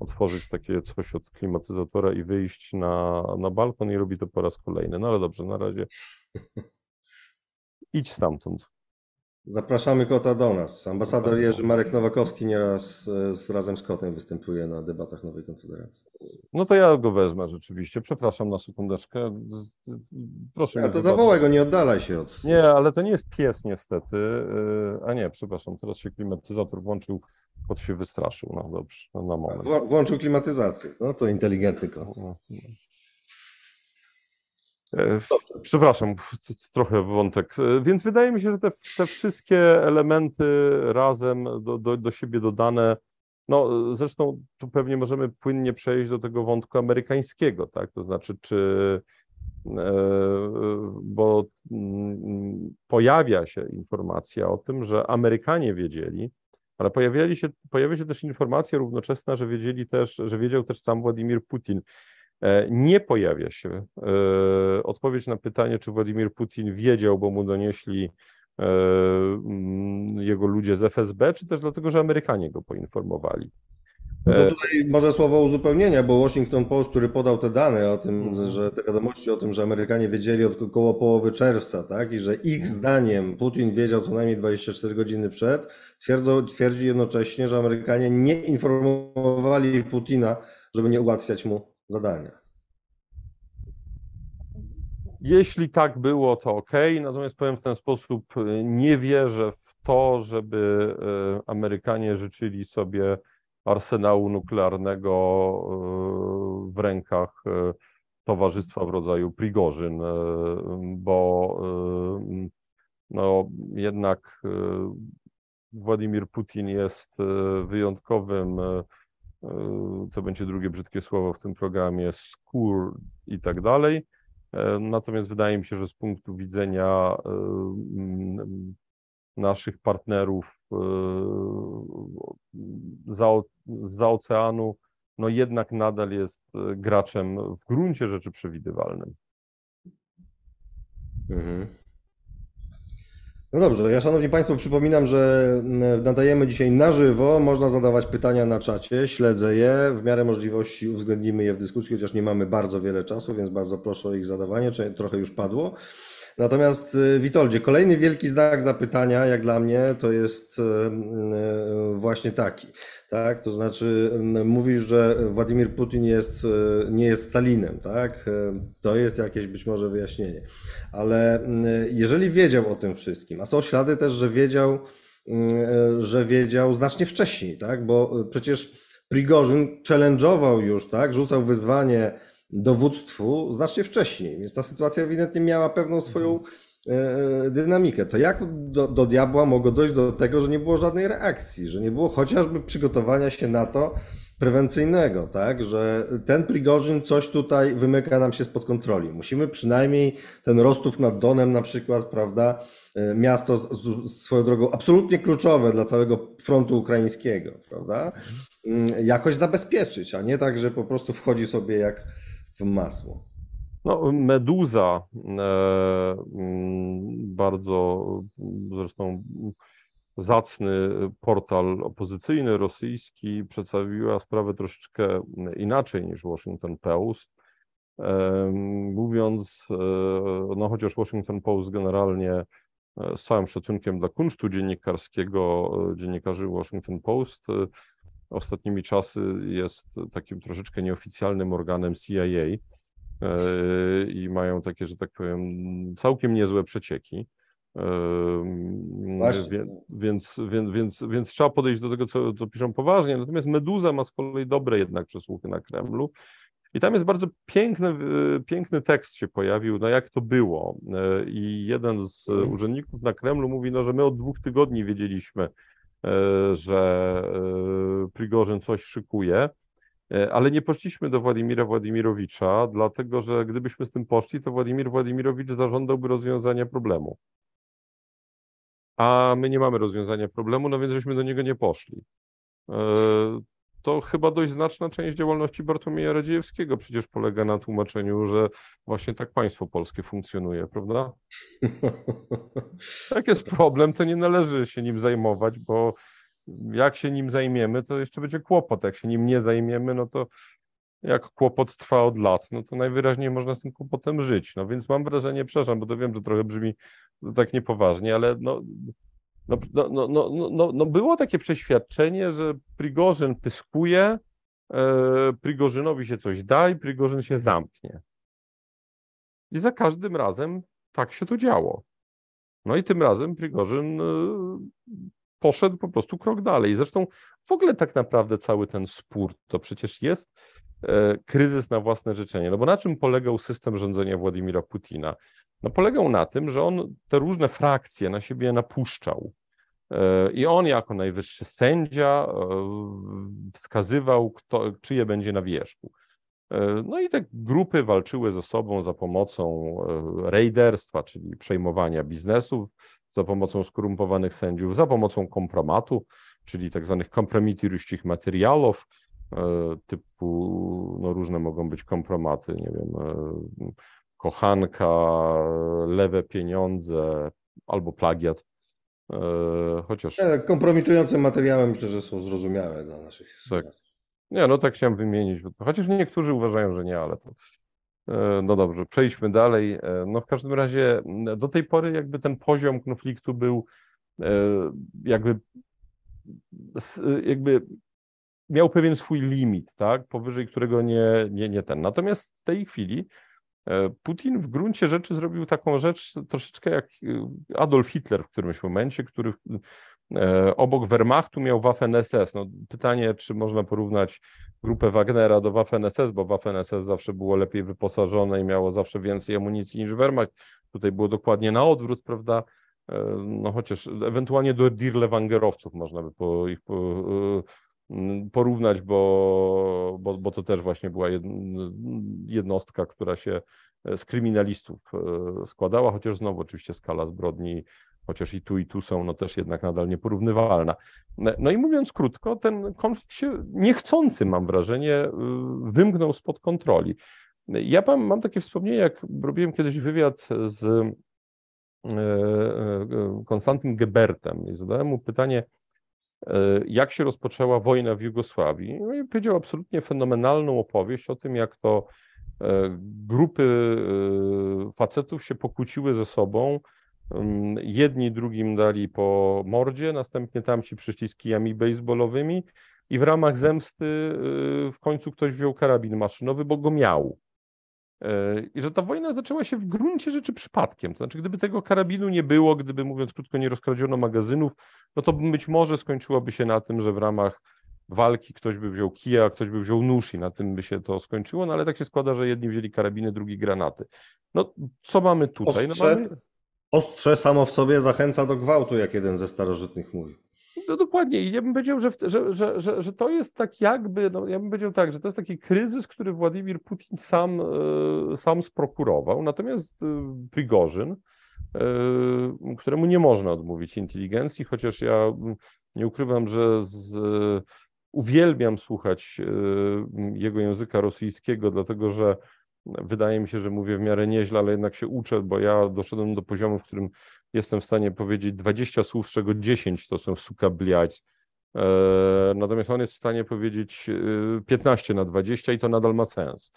otworzyć takie coś od klimatyzatora i wyjść na, na balkon i robi to po raz kolejny. No ale dobrze, na razie [LAUGHS] idź stamtąd. Zapraszamy kota do nas. Ambasador Jerzy Marek Nowakowski nieraz e, z, razem z kotem występuje na debatach Nowej Konfederacji. No to ja go wezmę rzeczywiście. Przepraszam na sekundeczkę. Proszę. Ja to zawołaj go, nie oddalaj się od. Nie, ale to nie jest pies niestety. E, a nie, przepraszam, teraz się klimatyzator włączył, kot się wystraszył. No dobrze, no na moment. Wło- Włączył klimatyzację. No to inteligentny kot. No, no. E, Przepraszam, trochę wątek. E, Więc wydaje mi się, że te, te wszystkie elementy razem do, do, do siebie dodane, no zresztą tu pewnie możemy płynnie przejść do tego wątku amerykańskiego, tak? To znaczy, czy e, bo mm, pojawia się informacja o tym, że Amerykanie wiedzieli, ale pojawiali się, pojawia się też informacja równoczesna, że wiedzieli też, że wiedział też sam Władimir Putin. E, Nie pojawia się e, odpowiedź na pytanie, czy Władimir Putin wiedział, bo mu donieśli e, mm, jego ludzie z FSB, czy też dlatego, że Amerykanie go poinformowali. No to tutaj może słowo uzupełnienia, bo Washington Post, który podał te dane o tym, Mhm. że te wiadomości o tym, że Amerykanie wiedzieli od około połowy czerwca, tak, i że ich zdaniem Putin wiedział co najmniej 24 godziny przed, twierdzą, twierdzi jednocześnie, że Amerykanie nie informowali Putina, żeby nie ułatwiać mu zadania. Jeśli tak było, to ok. Natomiast powiem w ten sposób, y, nie wierzę w to, żeby y, Amerykanie życzyli sobie arsenału nuklearnego y, w rękach towarzystwa w rodzaju Prigorzyn, bo no, jednak Władimir Putin jest wyjątkowym, to będzie drugie brzydkie słowo w tym programie, skór i tak dalej. E, Natomiast wydaje mi się, że z punktu widzenia e, naszych partnerów e, za, oceanu, no jednak nadal jest e, graczem w gruncie rzeczy przewidywalnym. Mhm. No dobrze, ja szanowni Państwo przypominam, że mm, nadajemy dzisiaj na żywo, można zadawać pytania na czacie, śledzę je, w miarę możliwości uwzględnimy je w dyskusji, chociaż nie mamy bardzo wiele czasu, więc bardzo proszę o ich zadawanie, trochę już padło. Natomiast y, Witoldzie, kolejny wielki znak zapytania, jak dla mnie, to jest y, y, właśnie taki, tak? To znaczy mówisz, że Władimir Putin jest, nie jest Stalinem, tak? To jest jakieś być może wyjaśnienie. Ale jeżeli wiedział o tym wszystkim, a są ślady też, że wiedział, że wiedział znacznie wcześniej, tak? Bo przecież Prigorzyn challenge'ował już, tak? Rzucał wyzwanie dowództwu znacznie wcześniej, więc ta sytuacja ewidentnie miała pewną swoją e, dynamikę. To jak do, do diabła mogło dojść do tego, że nie było żadnej reakcji, że nie było chociażby przygotowania się na to prewencyjnego, tak? Że ten Prigorzyn coś tutaj wymyka nam się spod kontroli. Musimy przynajmniej ten Rostów nad Donem na przykład, prawda? e, Miasto z, z, swoją drogą absolutnie kluczowe dla całego frontu ukraińskiego, prawda? Mm, Jakoś zabezpieczyć, a nie tak, że po prostu wchodzi sobie jak w masło. No, Meduza, e, mm, bardzo zresztą zacny portal opozycyjny rosyjski, przedstawiła sprawę troszeczkę inaczej niż Washington Post. E, Mówiąc, e, no chociaż Washington Post generalnie z całym szacunkiem dla kunsztu dziennikarskiego, dziennikarzy Washington Post, ostatnimi czasy jest takim troszeczkę nieoficjalnym organem CIA e, i mają takie, że tak powiem, całkiem niezłe przecieki. E. Wie, więc, więc, więc, więc trzeba podejść do tego, co, co piszą poważnie. Natomiast Meduza ma z kolei dobre jednak przesłuchy na Kremlu. I tam jest bardzo piękny, e, piękny tekst się pojawił, no jak to było. I jeden z Mhm. urzędników na Kremlu mówi, no, że my od dwóch tygodni wiedzieliśmy, że e, Prigorzyn coś szykuje, e, ale nie poszliśmy do Władimira Władimirowicza, dlatego że gdybyśmy z tym poszli, to Władimir Władimirowicz zażądałby rozwiązania problemu. A my nie mamy rozwiązania problemu, no więc żeśmy do niego nie poszli. To chyba dość znaczna część działalności Bartłomieja Radziejewskiego przecież polega na tłumaczeniu, że właśnie tak państwo polskie funkcjonuje, prawda? [LAUGHS] Jak jest problem, to nie należy się nim zajmować, bo jak się nim zajmiemy, to jeszcze będzie kłopot. Jak się nim nie zajmiemy, no to jak kłopot trwa od lat, no to najwyraźniej można z tym kłopotem żyć. No więc mam wrażenie, przepraszam, bo to wiem, że trochę brzmi tak niepoważnie, ale no, no, no, no, no, no, no było takie przeświadczenie, że Prigorzyn pyskuje, e, Prigorzynowi się coś da i Prigorzyn się zamknie. I za każdym razem tak się to działo. No i tym razem Prigorzyn e, poszedł po prostu krok dalej. Zresztą w ogóle tak naprawdę cały ten spór to przecież jest e, E, kryzys na własne życzenie. No bo na czym polegał system rządzenia Władimira Putina? No polegał na tym, że on te różne frakcje na siebie napuszczał. E, I on jako najwyższy sędzia e, wskazywał, kto, czyje będzie na wierzchu. No i te grupy walczyły ze sobą za pomocą rejderstwa, czyli przejmowania biznesów, za pomocą skorumpowanych sędziów, za pomocą kompromatu, czyli tak zwanych kompromitiriuścich materiałów, typu, no różne mogą być kompromaty, nie wiem, kochanka, lewe pieniądze albo plagiat, chociaż... Kompromitujące materiały myślę, że są zrozumiałe dla naszych tak. Nie, no tak chciałem wymienić, chociaż niektórzy uważają, że nie, ale to E, no dobrze, przejdźmy dalej. E, no w każdym razie do tej pory jakby ten poziom konfliktu był e, jakby jakby miał pewien swój limit, tak, powyżej którego nie, nie, nie ten. Natomiast w tej chwili Putin w gruncie rzeczy zrobił taką rzecz troszeczkę jak Adolf Hitler w którymś momencie, który obok Wehrmachtu miał Waffen-SS. No, pytanie, czy można porównać grupę Wagnera do Waffen-SS, bo Waffen-SS zawsze było lepiej wyposażone i miało zawsze więcej amunicji niż Wehrmacht. Tutaj było dokładnie na odwrót, prawda? E, no chociaż ewentualnie do Dirlewangerowców można by po, ich po, e, porównać, bo, bo, bo to też właśnie była jednostka, która się z kryminalistów e, składała, chociaż znowu oczywiście skala zbrodni chociaż i tu, i tu są no też jednak nadal nieporównywalna. No i mówiąc krótko, ten konflikt się niechcący, mam wrażenie, wymknął spod kontroli. Ja mam, mam takie wspomnienie, jak robiłem kiedyś wywiad z e, e, Konstantym Gebertem i zadałem mu pytanie, e, jak się rozpoczęła wojna w Jugosławii. No i powiedział absolutnie fenomenalną opowieść o tym, jak to grupy facetów się pokłóciły ze sobą, Jedni drugim dali po mordzie, następnie tamci przyszli z kijami baseballowymi i w ramach zemsty w końcu ktoś wziął karabin maszynowy, bo go miał. E, I że ta wojna zaczęła się w gruncie rzeczy przypadkiem. To znaczy, gdyby tego karabinu nie było, gdyby, mówiąc krótko, nie rozkradziono magazynów, no to być może skończyłoby się na tym, że w ramach walki ktoś by wziął kija, a ktoś by wziął nóż i na tym by się to skończyło, no ale tak się składa, że jedni wzięli karabiny, drugi granaty. No co mamy tutaj? No, mamy... Ostrze samo w sobie zachęca do gwałtu, jak jeden ze starożytnych mówił. No dokładnie. I ja bym powiedział, że, że, że, że, że to jest tak jakby, no ja bym powiedział tak, że to jest taki kryzys, który Władimir Putin sam, e, sam sprokurował. Natomiast e, Prigorzyn, e, któremu nie można odmówić inteligencji, chociaż ja nie ukrywam, że z, uwielbiam słuchać jego języka rosyjskiego, dlatego że Wydaje mi się, że mówię w miarę nieźle, ale jednak się uczę, bo ja doszedłem do poziomu, w którym jestem w stanie powiedzieć 20 słów, z czego 10 to są suka bliać. E, natomiast on jest w stanie powiedzieć 15 e, na 20 i to nadal ma sens.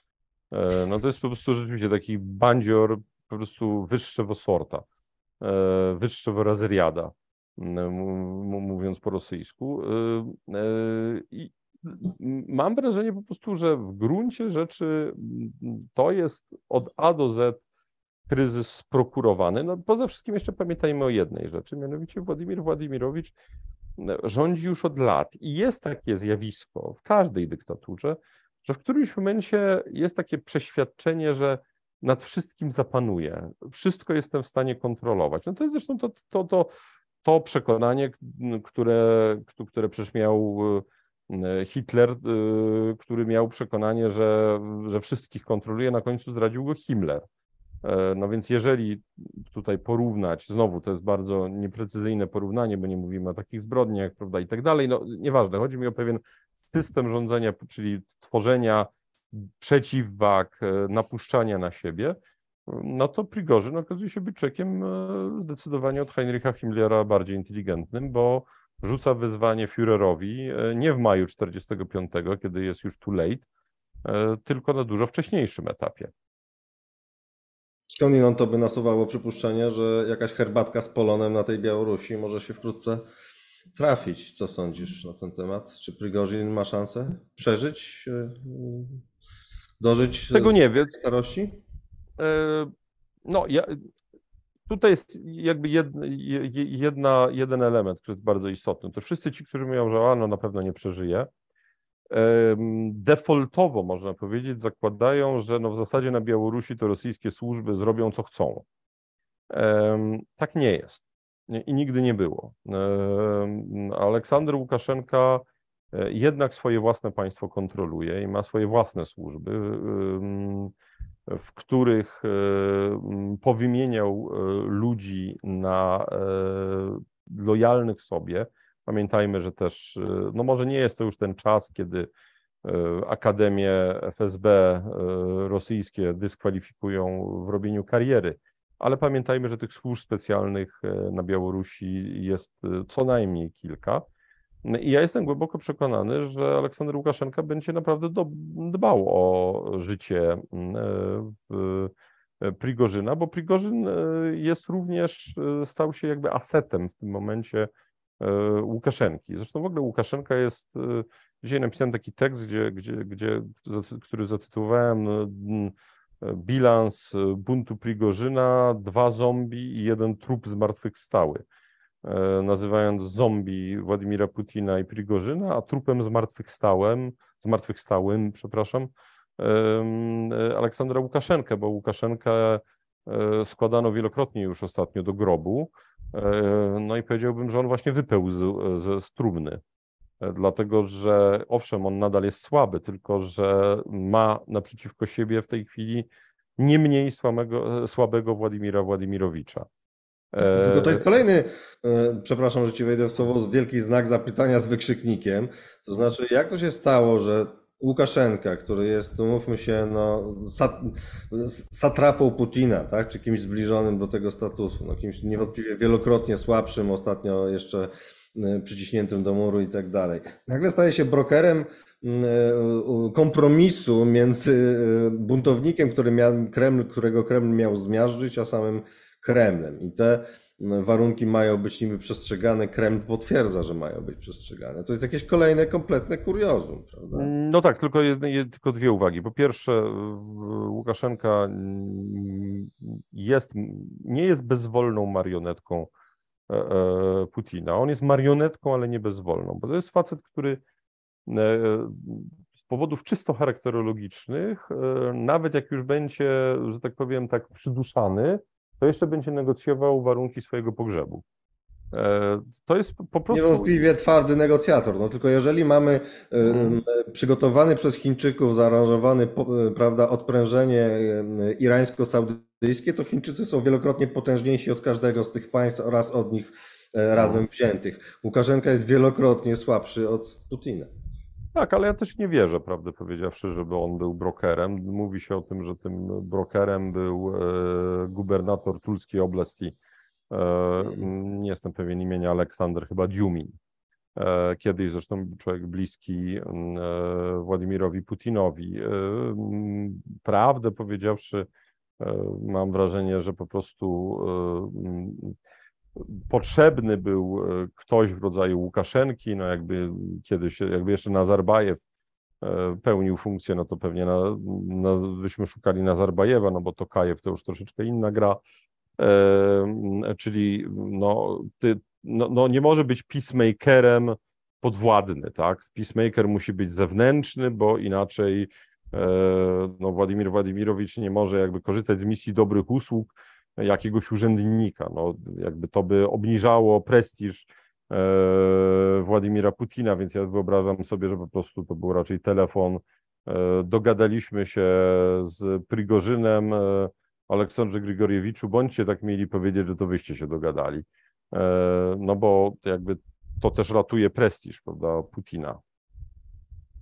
E, no to jest po prostu rzeczywiście taki bandzior po prostu wyższego sorta, wyższego razriada, mówiąc po rosyjsku. Mam wrażenie po prostu, że w gruncie rzeczy mm, to jest od A do Z kryzys sprokurowany. No, poza wszystkim jeszcze pamiętajmy o jednej rzeczy, mianowicie Władimir Władimirowicz rządzi już od lat i jest takie zjawisko w każdej dyktaturze, że w którymś momencie jest takie przeświadczenie, że nad wszystkim zapanuje, wszystko jestem w stanie kontrolować. No to jest zresztą to, to, to, to przekonanie, które, które przecież miał Hitler, e, który miał przekonanie, że, że wszystkich kontroluje, na końcu zdradził go Himmler. E, no więc jeżeli tutaj porównać, znowu to jest bardzo nieprecyzyjne porównanie, bo nie mówimy o takich zbrodniach, prawda, i tak dalej, no nieważne, chodzi mi o pewien system rządzenia, czyli tworzenia przeciwwag, napuszczania na siebie, no to Prigorzyn okazuje się być czekiem zdecydowanie od Heinricha Himmlera bardziej inteligentnym, bo rzuca wyzwanie Führerowi e, nie w maju 45, kiedy jest już too late, e, tylko na dużo wcześniejszym etapie. Skądinąd to by nasuwało przypuszczenie, że jakaś herbatka z Polonem na tej Białorusi może się wkrótce trafić. Co sądzisz na ten temat? Czy Prigorzin ma szansę przeżyć, e, dożyć Tego nie wiem. starości? No, ja, tutaj jest jakby jedna, jeden element, który jest bardzo istotny. To wszyscy ci, którzy mówią, że a, no na pewno nie przeżyje, em, defaultowo można powiedzieć, zakładają, że no w zasadzie na Białorusi to rosyjskie służby zrobią co chcą. Tak nie jest i nigdy nie było. Aleksander Łukaszenka e, jednak swoje własne państwo kontroluje i ma swoje własne służby. W których e, powymieniał e, ludzi na e, lojalnych sobie. Pamiętajmy, że też, no może nie jest to już ten czas, kiedy Akademie FSB rosyjskie dyskwalifikują w robieniu kariery, ale pamiętajmy, że tych służb specjalnych na Białorusi jest co najmniej kilka. No I ja jestem głęboko przekonany, że Aleksander Łukaszenka będzie naprawdę do, dbał o życie mm, e, w, e, Prigorzyna, bo Prigorzyn e, jest również, stał się jakby asetem w tym momencie Łukaszenki. Zresztą w ogóle Łukaszenka jest, dzisiaj napisałem taki tekst, gdzie, gdzie, gdzie, który zatytułowałem e, m, e, Bilans buntu Prigorzyna, dwa zombie i jeden trup zmartwychwstały nazywając zombie Władimira Putina i Prigorzyna, a trupem zmartwychwstałym, zmartwychwstałym, przepraszam, e, Aleksandra Łukaszenkę, bo Łukaszenkę e, składano wielokrotnie już ostatnio do grobu. E, No i powiedziałbym, że on właśnie wypełzł e, ze z trumny. E, Dlatego, że owszem, on nadal jest słaby, tylko że ma naprzeciwko siebie w tej chwili nie mniej słabego, słabego Władimira Władimirowicza. E, Tylko to jest kolejny, e, przepraszam, że ci wejdę w słowo, wielki znak zapytania z wykrzyknikiem. To znaczy, jak to się stało, że Łukaszenka, który jest, umówmy się, no, sat, satrapą Putina, tak, czy kimś zbliżonym do tego statusu, no, kimś niewątpliwie wielokrotnie słabszym, ostatnio jeszcze e, przyciśniętym do muru i tak dalej. Nagle staje się brokerem e, kompromisu między e, buntownikiem, który miał, Kreml, którego Kreml miał zmiażdżyć, a samym Kremlem. I te mm, warunki mają być niby przestrzegane. Kreml potwierdza, że mają być przestrzegane. To jest jakieś kolejne kompletne kuriozum, prawda? No tak, tylko, jedne, jed- tylko dwie uwagi. Po pierwsze, Łukaszenka mm, jest, nie jest bezwolną marionetką e, e, Putina. On jest marionetką, ale nie bezwolną, bo to jest facet, który e, z powodów czysto charakterologicznych, nawet jak już będzie, że tak powiem, tak przyduszany, to jeszcze będzie negocjował warunki swojego pogrzebu. E, To jest po prostu. Niewątpliwie twardy negocjator. No tylko jeżeli mamy Mhm. e, przygotowany przez Chińczyków, zaaranżowany, e, prawda, odprężenie irańsko-saudyjskie, to Chińczycy są wielokrotnie potężniejsi od każdego z tych państw oraz od nich razem wziętych. Łukaszenka jest wielokrotnie słabszy od Putina. Tak, ale ja też nie wierzę, prawdę powiedziawszy, żeby on był brokerem. Mówi się o tym, że tym brokerem był e, gubernator Tulskiej Oblasti. E, Mhm. nie jestem pewien imienia Aleksander, chyba Dziumin. E, kiedyś zresztą człowiek bliski Władimirowi Putinowi. Prawdę powiedziawszy, mam wrażenie, że po prostu potrzebny był e, ktoś w rodzaju Łukaszenki, no jakby kiedyś, jakby jeszcze Nazarbajew e, pełnił funkcję, no to pewnie na, na, byśmy szukali Nazarbajewa, no bo to Kajew to już troszeczkę inna gra, e, czyli no, ty, no, no nie może być peacemakerem podwładny, tak? Peacemaker musi być zewnętrzny, bo inaczej e, no, Władimir Władimirowicz nie może jakby korzystać z misji dobrych usług, jakiegoś urzędnika. No, jakby to by obniżało prestiż e, Władimira Putina, więc ja wyobrażam sobie, że po prostu to był raczej telefon. E, dogadaliśmy się z Prigorzynem, e, Aleksandrze Grigoriewiczu, bądźcie tak mieli powiedzieć, że to wyście się dogadali. No bo jakby to też ratuje prestiż, prawda, Putina.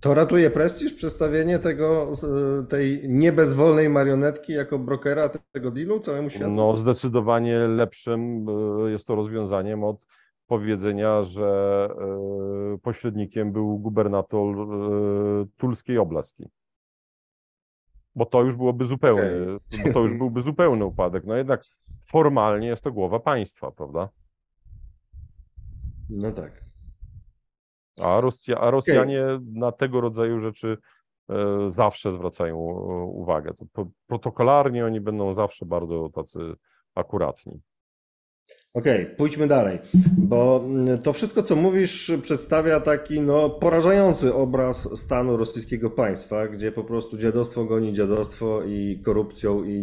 To ratuje prestiż przedstawienie tego, tej niebezwolnej marionetki jako brokera tego dealu całemu światu? No, zdecydowanie lepszym e, jest to rozwiązaniem od powiedzenia, że pośrednikiem był gubernator Tulskiej Oblasti. Bo to już byłoby zupełny, okay. to już byłby zupełny upadek. No jednak formalnie jest to głowa państwa, prawda? No tak. A, Rosja, a Rosjanie okay. na tego rodzaju rzeczy e, zawsze zwracają e, uwagę. To protokolarnie oni będą zawsze bardzo tacy akuratni. Okej, okay, pójdźmy dalej, bo mm, to wszystko, co mówisz, przedstawia taki no, porażający obraz stanu rosyjskiego państwa, gdzie po prostu dziadostwo goni dziadostwo i korupcją i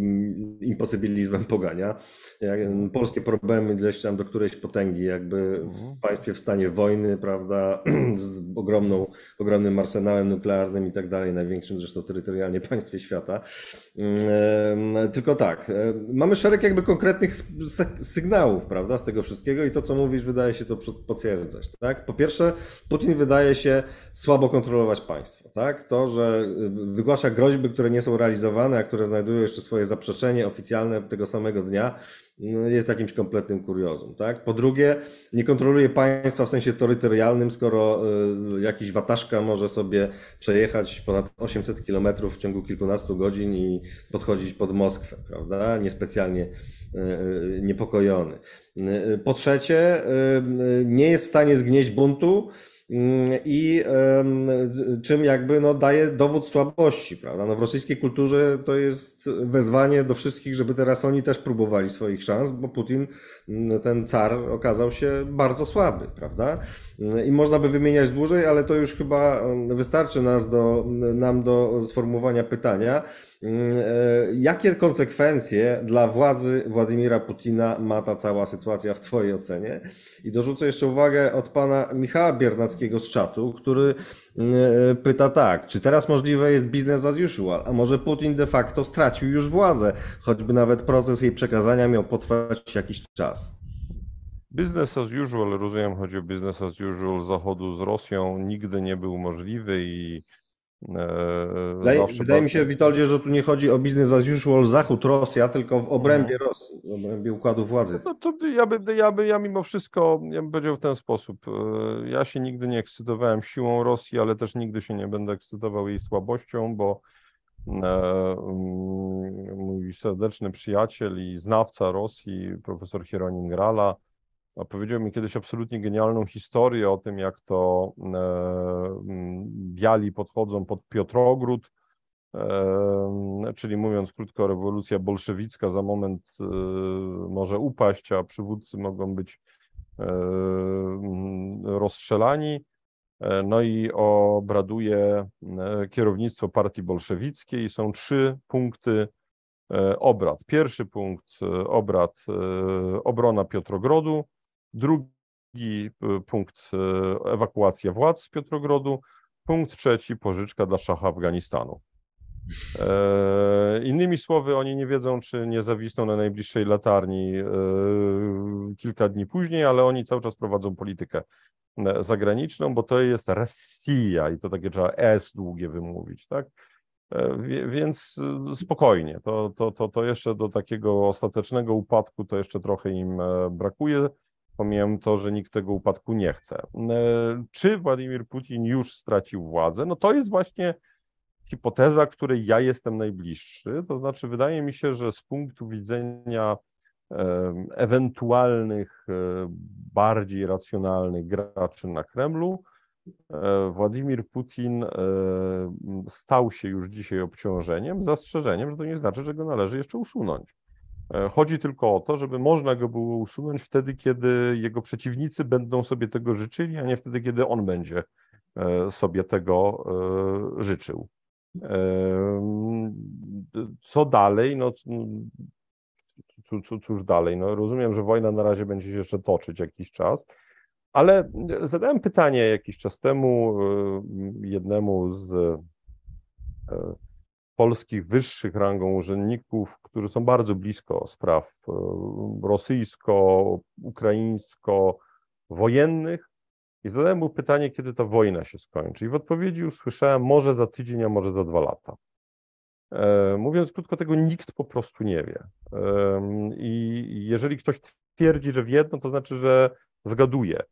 imposybilizmem pogania. Jak, polskie problemy gdzieś tam do którejś potęgi, jakby w mhm. państwie w stanie wojny, prawda, [CLEARS THROAT] z ogromną, ogromnym arsenałem nuklearnym i tak dalej, największym zresztą terytorialnie państwie świata. Mm, tylko tak, e, mamy szereg jakby konkretnych sygnałów, prawda? Prawda, z tego wszystkiego i to, co mówisz, wydaje się to potwierdzać, tak? Po pierwsze, Putin wydaje się słabo kontrolować państwo, tak? To, że y, wygłasza groźby, które nie są realizowane, a które znajdują jeszcze swoje zaprzeczenie oficjalne tego samego dnia, no, jest jakimś kompletnym kuriozum. Tak? Po drugie, nie kontroluje państwa w sensie terytorialnym, skoro y, jakiś wataszka może sobie przejechać ponad 800 kilometrów w ciągu kilkunastu godzin i podchodzić pod Moskwę, prawda? Niespecjalnie niepokojony. Po trzecie, nie jest w stanie zgnieść buntu, i czym jakby no, daje dowód słabości, prawda? No, w rosyjskiej kulturze to jest wezwanie do wszystkich, żeby teraz oni też próbowali swoich szans, bo Putin, ten car, okazał się bardzo słaby, prawda? I można by wymieniać dłużej, ale to już chyba wystarczy nas do, nam do sformułowania pytania. Jakie konsekwencje dla władzy Władimira Putina ma ta cała sytuacja w Twojej ocenie? I dorzucę jeszcze uwagę od pana Michała Biernackiego z czatu, który e, pyta tak, czy teraz możliwe jest business as usual, a może Putin de facto stracił już władzę, choćby nawet proces jej przekazania miał potrwać jakiś czas? Business as usual, rozumiem, chodzi o business as usual Zachodu z Rosją, nigdy nie był możliwy i E, wydaje, wydaje mi się, Witoldzie, że tu nie chodzi o biznes as usual Zachód, Rosja, tylko w obrębie no. Rosji, w obrębie układu władzy. No to ja, by, ja, by, ja mimo wszystko, ja bym powiedział w ten sposób, e, ja się nigdy nie ekscytowałem siłą Rosji, ale też nigdy się nie będę ekscytował jej słabością, bo e, mm, mój serdeczny przyjaciel i znawca Rosji, profesor Hieronim Grala, Opowiedział mi kiedyś absolutnie genialną historię o tym, jak to e, mm, biali podchodzą pod Piotrogród, e, czyli mówiąc krótko, rewolucja bolszewicka za moment e, może upaść, a przywódcy mogą być mm, rozstrzelani. No i obraduje kierownictwo partii bolszewickiej. Są trzy punkty obrad. Pierwszy punkt obrad obrona Piotrogrodu, Drugi e, punkt e, ewakuacja władz z Piotrogrodu. Punkt trzeci pożyczka dla szacha Afganistanu. E, innymi słowy, oni nie wiedzą, czy nie zawisną na najbliższej latarni kilka dni później, ale oni cały czas prowadzą politykę zagraniczną, bo to jest Rosja i to takie trzeba S długie wymówić, tak? Więc spokojnie, to, to, to, to jeszcze do takiego ostatecznego upadku to jeszcze trochę im brakuje. Pomijam to, że nikt tego upadku nie chce. E, czy Władimir Putin już stracił władzę? No to jest właśnie hipoteza, której ja jestem najbliższy. To znaczy, wydaje mi się, że z punktu widzenia ewentualnych, e, bardziej racjonalnych graczy na Kremlu, e, Władimir Putin stał się już dzisiaj obciążeniem, zastrzeżeniem, że to nie znaczy, że go należy jeszcze usunąć. E, chodzi tylko o to, żeby można go było usunąć wtedy, kiedy jego przeciwnicy będą sobie tego życzyli, a nie wtedy, kiedy on będzie e, sobie tego e, życzył. Co dalej? No, cóż dalej? No, rozumiem, że wojna na razie będzie się jeszcze toczyć jakiś czas, ale zadałem pytanie jakiś czas temu jednemu z polskich wyższych rangą urzędników, którzy są bardzo blisko spraw e, rosyjsko-ukraińsko-wojennych i zadałem mu pytanie, kiedy ta wojna się skończy. I w odpowiedzi usłyszałem może za tydzień, a może za dwa lata. E, mówiąc krótko, tego nikt po prostu nie wie. I jeżeli ktoś twierdzi, że wie, no to znaczy, że zgaduje.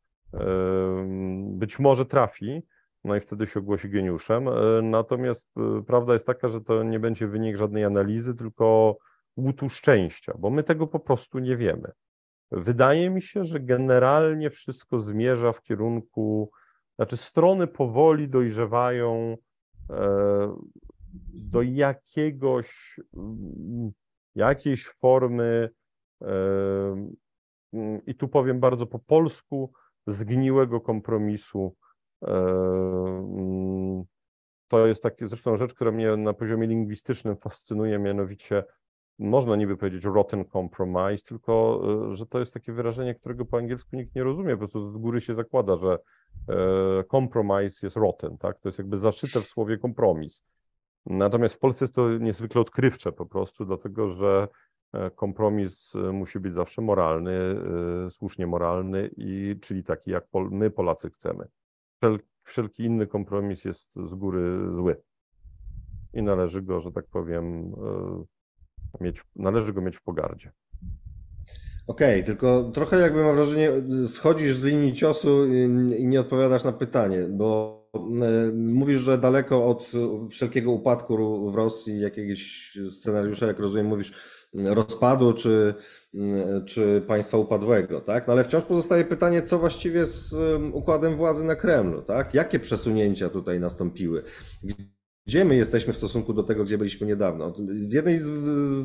Być może trafi, no i wtedy się ogłosi geniuszem. E, natomiast e, prawda jest taka, że to nie będzie wynik żadnej analizy, tylko łutu szczęścia, bo my tego po prostu nie wiemy. Wydaje mi się, że generalnie wszystko zmierza w kierunku, znaczy strony powoli dojrzewają do jakiegoś, mm, jakiejś formy, mm, i tu powiem bardzo po polsku, zgniłego kompromisu. To jest takie, zresztą rzecz, która mnie na poziomie lingwistycznym fascynuje, mianowicie można niby powiedzieć rotten compromise, tylko e, że to jest takie wyrażenie, którego po angielsku nikt nie rozumie, po prostu z góry się zakłada, że e, compromise jest rotten, tak? To jest jakby zaszyte w słowie kompromis. Natomiast w Polsce jest to niezwykle odkrywcze po prostu, dlatego że kompromis e, musi być zawsze moralny, słusznie moralny, i, czyli taki, jak my Polacy chcemy. Wszelki inny kompromis jest z góry zły. I należy go, że tak powiem, mieć, należy go mieć w pogardzie. Okej, okay, tylko trochę jakby mam wrażenie, schodzisz z linii ciosu i nie odpowiadasz na pytanie, bo e, mówisz, że daleko od wszelkiego upadku w Rosji, jakiegoś scenariusza, jak rozumiem, mówisz rozpadu czy, czy państwa upadłego, tak? No ale wciąż pozostaje pytanie, co właściwie z układem władzy na Kremlu, tak? Jakie przesunięcia tutaj nastąpiły? Gdzie my jesteśmy w stosunku do tego, gdzie byliśmy niedawno? W jednej z,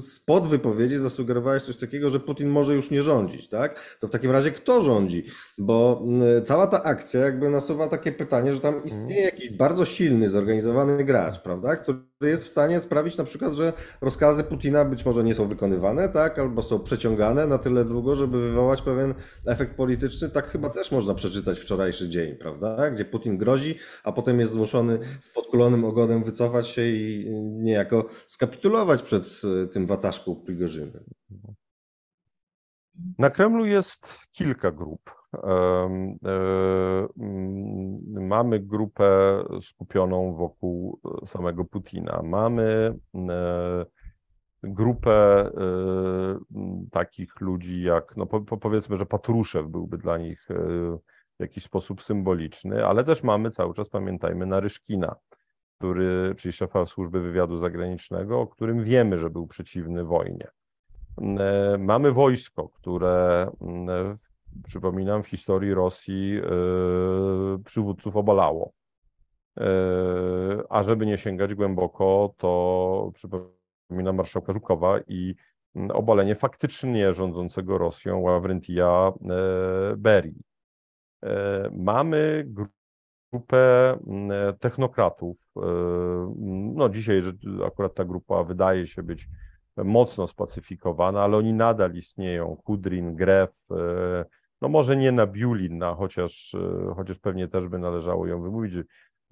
z podwypowiedzi zasugerowałeś coś takiego, że Putin może już nie rządzić, tak? To w takim razie kto rządzi? Bo cała ta akcja jakby nasuwa takie pytanie, że tam istnieje jakiś bardzo silny, zorganizowany gracz, prawda? Który jest w stanie sprawić na przykład, że rozkazy Putina być może nie są wykonywane, tak? Albo są przeciągane na tyle długo, żeby wywołać pewien efekt polityczny. Tak chyba też można przeczytać wczorajszy dzień, prawda? Gdzie Putin grozi, a potem jest zmuszony z podkulonym ogonem wycofać się i niejako skapitulować przed e, tym wataszką Prigorzynem. Na Kremlu jest kilka grup. E, mamy grupę skupioną wokół samego Putina. Mamy e, grupę takich ludzi jak, no powiedzmy, że Patruszew byłby dla nich w jakiś sposób symboliczny, ale też mamy cały czas, pamiętajmy, Naryszkina, który, czyli szefa służby wywiadu zagranicznego, o którym wiemy, że był przeciwny wojnie. E, mamy wojsko, które, e, przypominam, w historii Rosji e, przywódców obalało. A żeby nie sięgać głęboko, to przypominam marszałka Żukowa i obalenie faktycznie rządzącego Rosją Ławrentija Berii. Mamy grupę technokratów. No dzisiaj akurat ta grupa wydaje się być mocno spacyfikowana, ale oni nadal istnieją. Kudrin, Gref, e, no może nie na Biulin, no, chociaż, e, chociaż pewnie też by należało ją wymówić.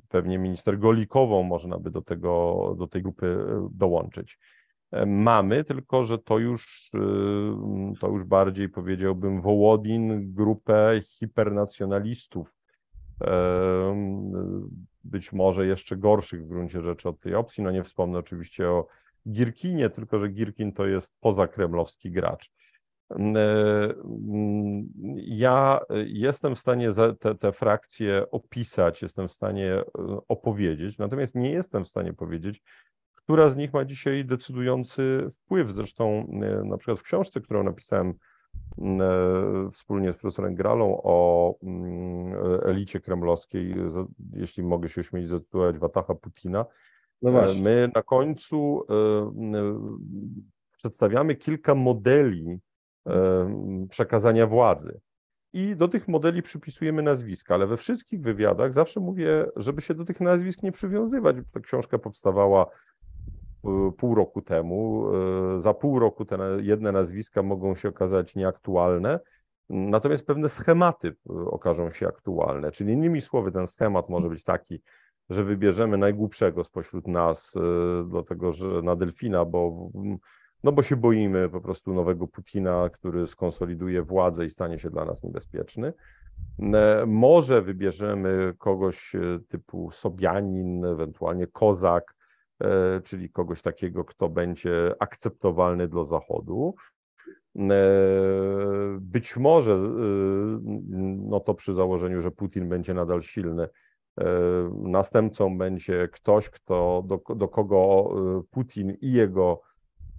Pewnie minister Golikową można by do, tego, do tej grupy e, dołączyć. Mamy, tylko że to już, to już bardziej powiedziałbym Wołodin, grupę hipernacjonalistów, być może jeszcze gorszych w gruncie rzeczy od tej opcji. No nie wspomnę oczywiście o Girkinie, tylko że Girkin to jest pozakremlowski gracz. Ja jestem w stanie te, te frakcje opisać, jestem w stanie e, opowiedzieć, natomiast nie jestem w stanie powiedzieć, która z nich ma dzisiaj decydujący wpływ. Zresztą e, na przykład w książce, którą napisałem wspólnie z profesorem Gralą o elicie kremlowskiej, jeśli mogę się ośmielić zatytułować Watacha Putina, no e, My na końcu e, przedstawiamy kilka modeli e, przekazania władzy. I do tych modeli przypisujemy nazwiska, ale we wszystkich wywiadach zawsze mówię, żeby się do tych nazwisk nie przywiązywać. Ta książka powstawała pół roku temu. Za pół roku te jedne nazwiska mogą się okazać nieaktualne, natomiast pewne schematy okażą się aktualne. Czyli innymi słowy, ten schemat może być taki, że wybierzemy najgłupszego spośród nas, e, dlatego że na Delfina, bo, no bo się boimy po prostu nowego Putina, który skonsoliduje władzę i stanie się dla nas niebezpieczny. E, może wybierzemy kogoś e, typu Sobianin, ewentualnie Kozak, czyli kogoś takiego, kto będzie akceptowalny dla Zachodu. Być może, no to przy założeniu, że Putin będzie nadal silny, następcą będzie ktoś, kto, do, do kogo Putin i jego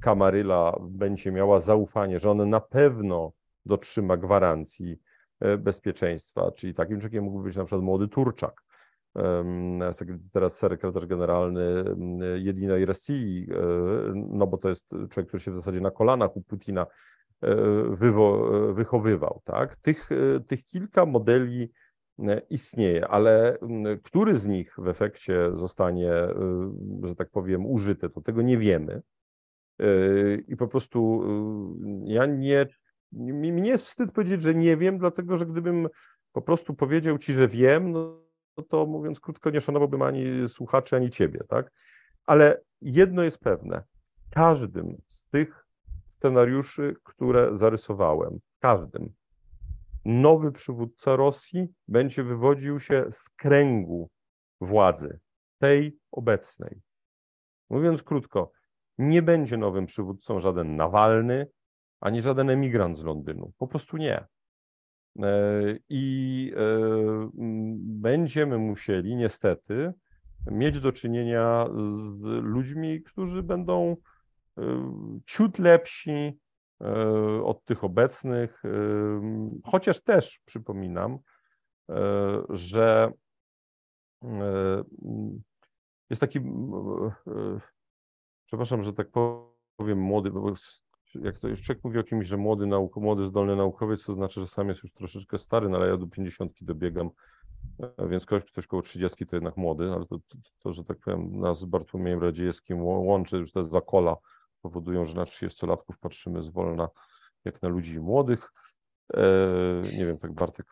Kamaryla będzie miała zaufanie, że on na pewno dotrzyma gwarancji e, bezpieczeństwa, czyli takim człowiekiem mógłby być na przykład młody Turczak, teraz sekretarz generalny Jedinej Rosji, e, no bo to jest człowiek, który się w zasadzie na kolanach u Putina e, wywo, wychowywał. Tak? Tych, tych kilka modeli istnieje, ale który z nich w efekcie zostanie, że tak powiem, użyty, to tego nie wiemy. I po prostu ja nie, mi nie jest wstyd powiedzieć, że nie wiem, dlatego że gdybym po prostu powiedział ci, że wiem, no to mówiąc krótko, nie szanowałbym ani słuchaczy, ani ciebie, tak? Ale jedno jest pewne. Każdym z tych scenariuszy, które zarysowałem, każdym, nowy przywódca Rosji będzie wywodził się z kręgu władzy, tej obecnej. Mówiąc krótko, nie będzie nowym przywódcą żaden Nawalny, ani żaden emigrant z Londynu. Po prostu nie. E, I e, będziemy musieli niestety mieć do czynienia z ludźmi, którzy będą e, ciut lepsi od tych obecnych, chociaż też przypominam, że jest taki przepraszam, że tak powiem, młody, bo jak to człowiek mówi o kimś, że młody, nauk, młody zdolny naukowiec, to znaczy, że sam jest już troszeczkę stary, no ale ja do pięćdziesiątki dobiegam, e, więc ktoś, ktoś koło trzydziestki to jednak młody, ale to, to, to, że tak powiem, nas z Bartłomiejem Radziejewskim łączy, już te zakola powodują, że na 30-latków patrzymy zwolna jak na ludzi młodych. E, nie wiem, tak Bartek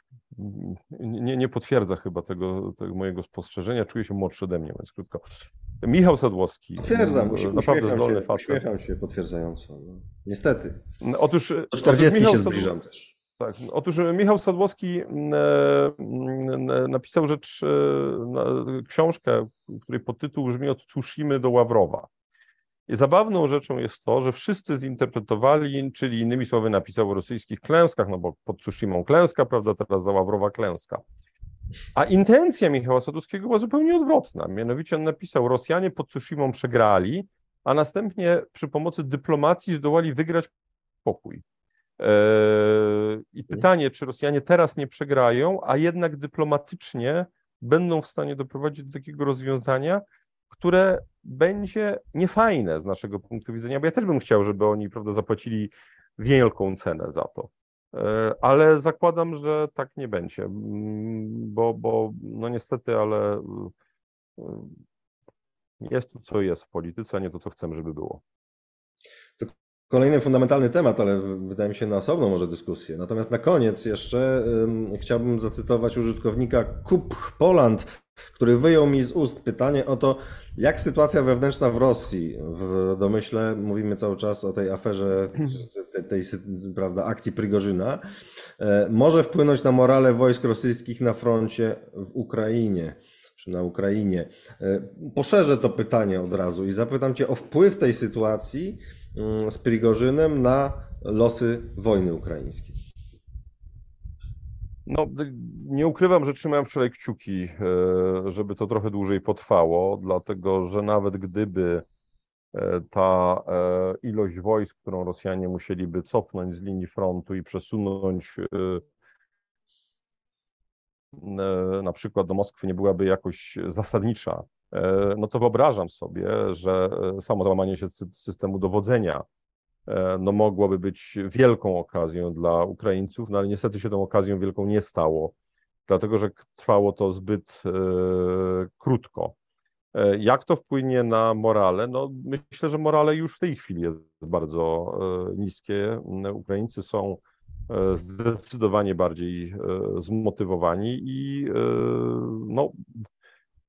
nie, nie potwierdza chyba tego, tego mojego spostrzeżenia. Czuję się młodszy ode mnie, więc krótko. Michał Sadłowski. Potwierdzam, naprawdę zdolny się, facet. Uśmiecham się potwierdzająco. No, niestety. No, otóż, Do 40 otóż się zbliżam też. Tak, otóż Michał Sadłowski mm, e, mm, napisał rzecz, e, książkę, której podtytuł brzmi Od Tsushimy do Ławrowa. Zabawną rzeczą jest to, że wszyscy zinterpretowali, czyli innymi słowy napisał o rosyjskich klęskach, no bo pod Tsushimą klęska, prawda, teraz za Ławrowa klęska. A intencja Michała Sadowskiego była zupełnie odwrotna. Mianowicie on napisał, Rosjanie pod Tsushimą przegrali, a następnie przy pomocy dyplomacji zdołali wygrać pokój. Eee, I pytanie, czy Rosjanie teraz nie przegrają, a jednak dyplomatycznie będą w stanie doprowadzić do takiego rozwiązania, które będzie niefajne z naszego punktu widzenia, bo ja też bym chciał, żeby oni prawda, zapłacili wielką cenę za to. E, ale zakładam, że tak nie będzie, bo, bo no niestety, ale e, jest to, co jest w polityce, a nie to, co chcemy, żeby było. To kolejny fundamentalny temat, ale wydaje mi się na osobną może dyskusję. Natomiast na koniec jeszcze um, chciałbym zacytować użytkownika Kup Poland, który wyjął mi z ust pytanie o to, jak sytuacja wewnętrzna w Rosji, w domyśle mówimy cały czas o tej aferze, tej, tej prawda, akcji Prigorzyna, e, może wpłynąć na morale wojsk rosyjskich na froncie w Ukrainie czy na Ukrainie. E, poszerzę to pytanie od razu i zapytam Cię o wpływ tej sytuacji mm, z Prigorzynem na losy wojny ukraińskiej. No, nie ukrywam, że trzymałem wczoraj kciuki, e, żeby to trochę dłużej potrwało, dlatego że nawet gdyby e, ta e, ilość wojsk, którą Rosjanie musieliby cofnąć z linii frontu i przesunąć na przykład do Moskwy nie byłaby jakoś zasadnicza, no to wyobrażam sobie, że samo załamanie się systemu dowodzenia no mogłoby być wielką okazją dla Ukraińców, no ale niestety się tą okazją wielką nie stało, dlatego że trwało to zbyt e, krótko. E, jak to wpłynie na morale? No, myślę, że morale już w tej chwili jest bardzo niskie. Ukraińcy są zdecydowanie bardziej zmotywowani i no,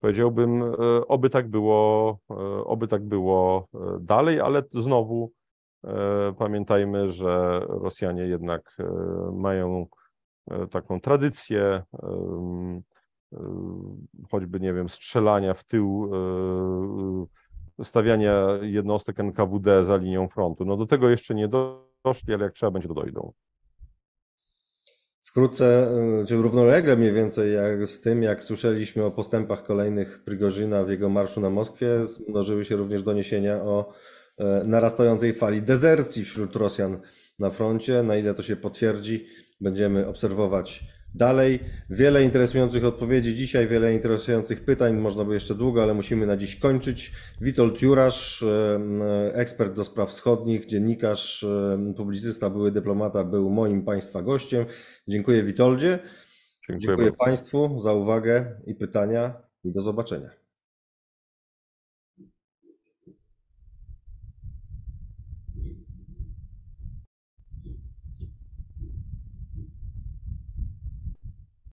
powiedziałbym, oby tak było, oby tak było dalej, ale znowu E, pamiętajmy, że Rosjanie jednak e, mają e, taką tradycję, choćby, nie wiem, strzelania w tył stawiania jednostek NKWD za linią frontu. No do tego jeszcze nie doszli, ale jak trzeba będzie, to dojdą. Wkrótce, czy równolegle mniej więcej jak z tym, jak słyszeliśmy o postępach kolejnych Prigorzyna w jego marszu na Moskwę, zmnożyły się również doniesienia o e, narastającej fali dezercji wśród Rosjan na froncie. Na ile to się potwierdzi, będziemy obserwować dalej. Wiele interesujących odpowiedzi dzisiaj, wiele interesujących pytań. Można by jeszcze długo, ale musimy na dziś kończyć. Witold Jurasz, e, ekspert do spraw wschodnich, dziennikarz, e, publicysta, były dyplomata, był moim Państwa gościem. Dziękuję Witoldzie. Dziękuję, Dziękuję. Państwu za uwagę i pytania i do zobaczenia.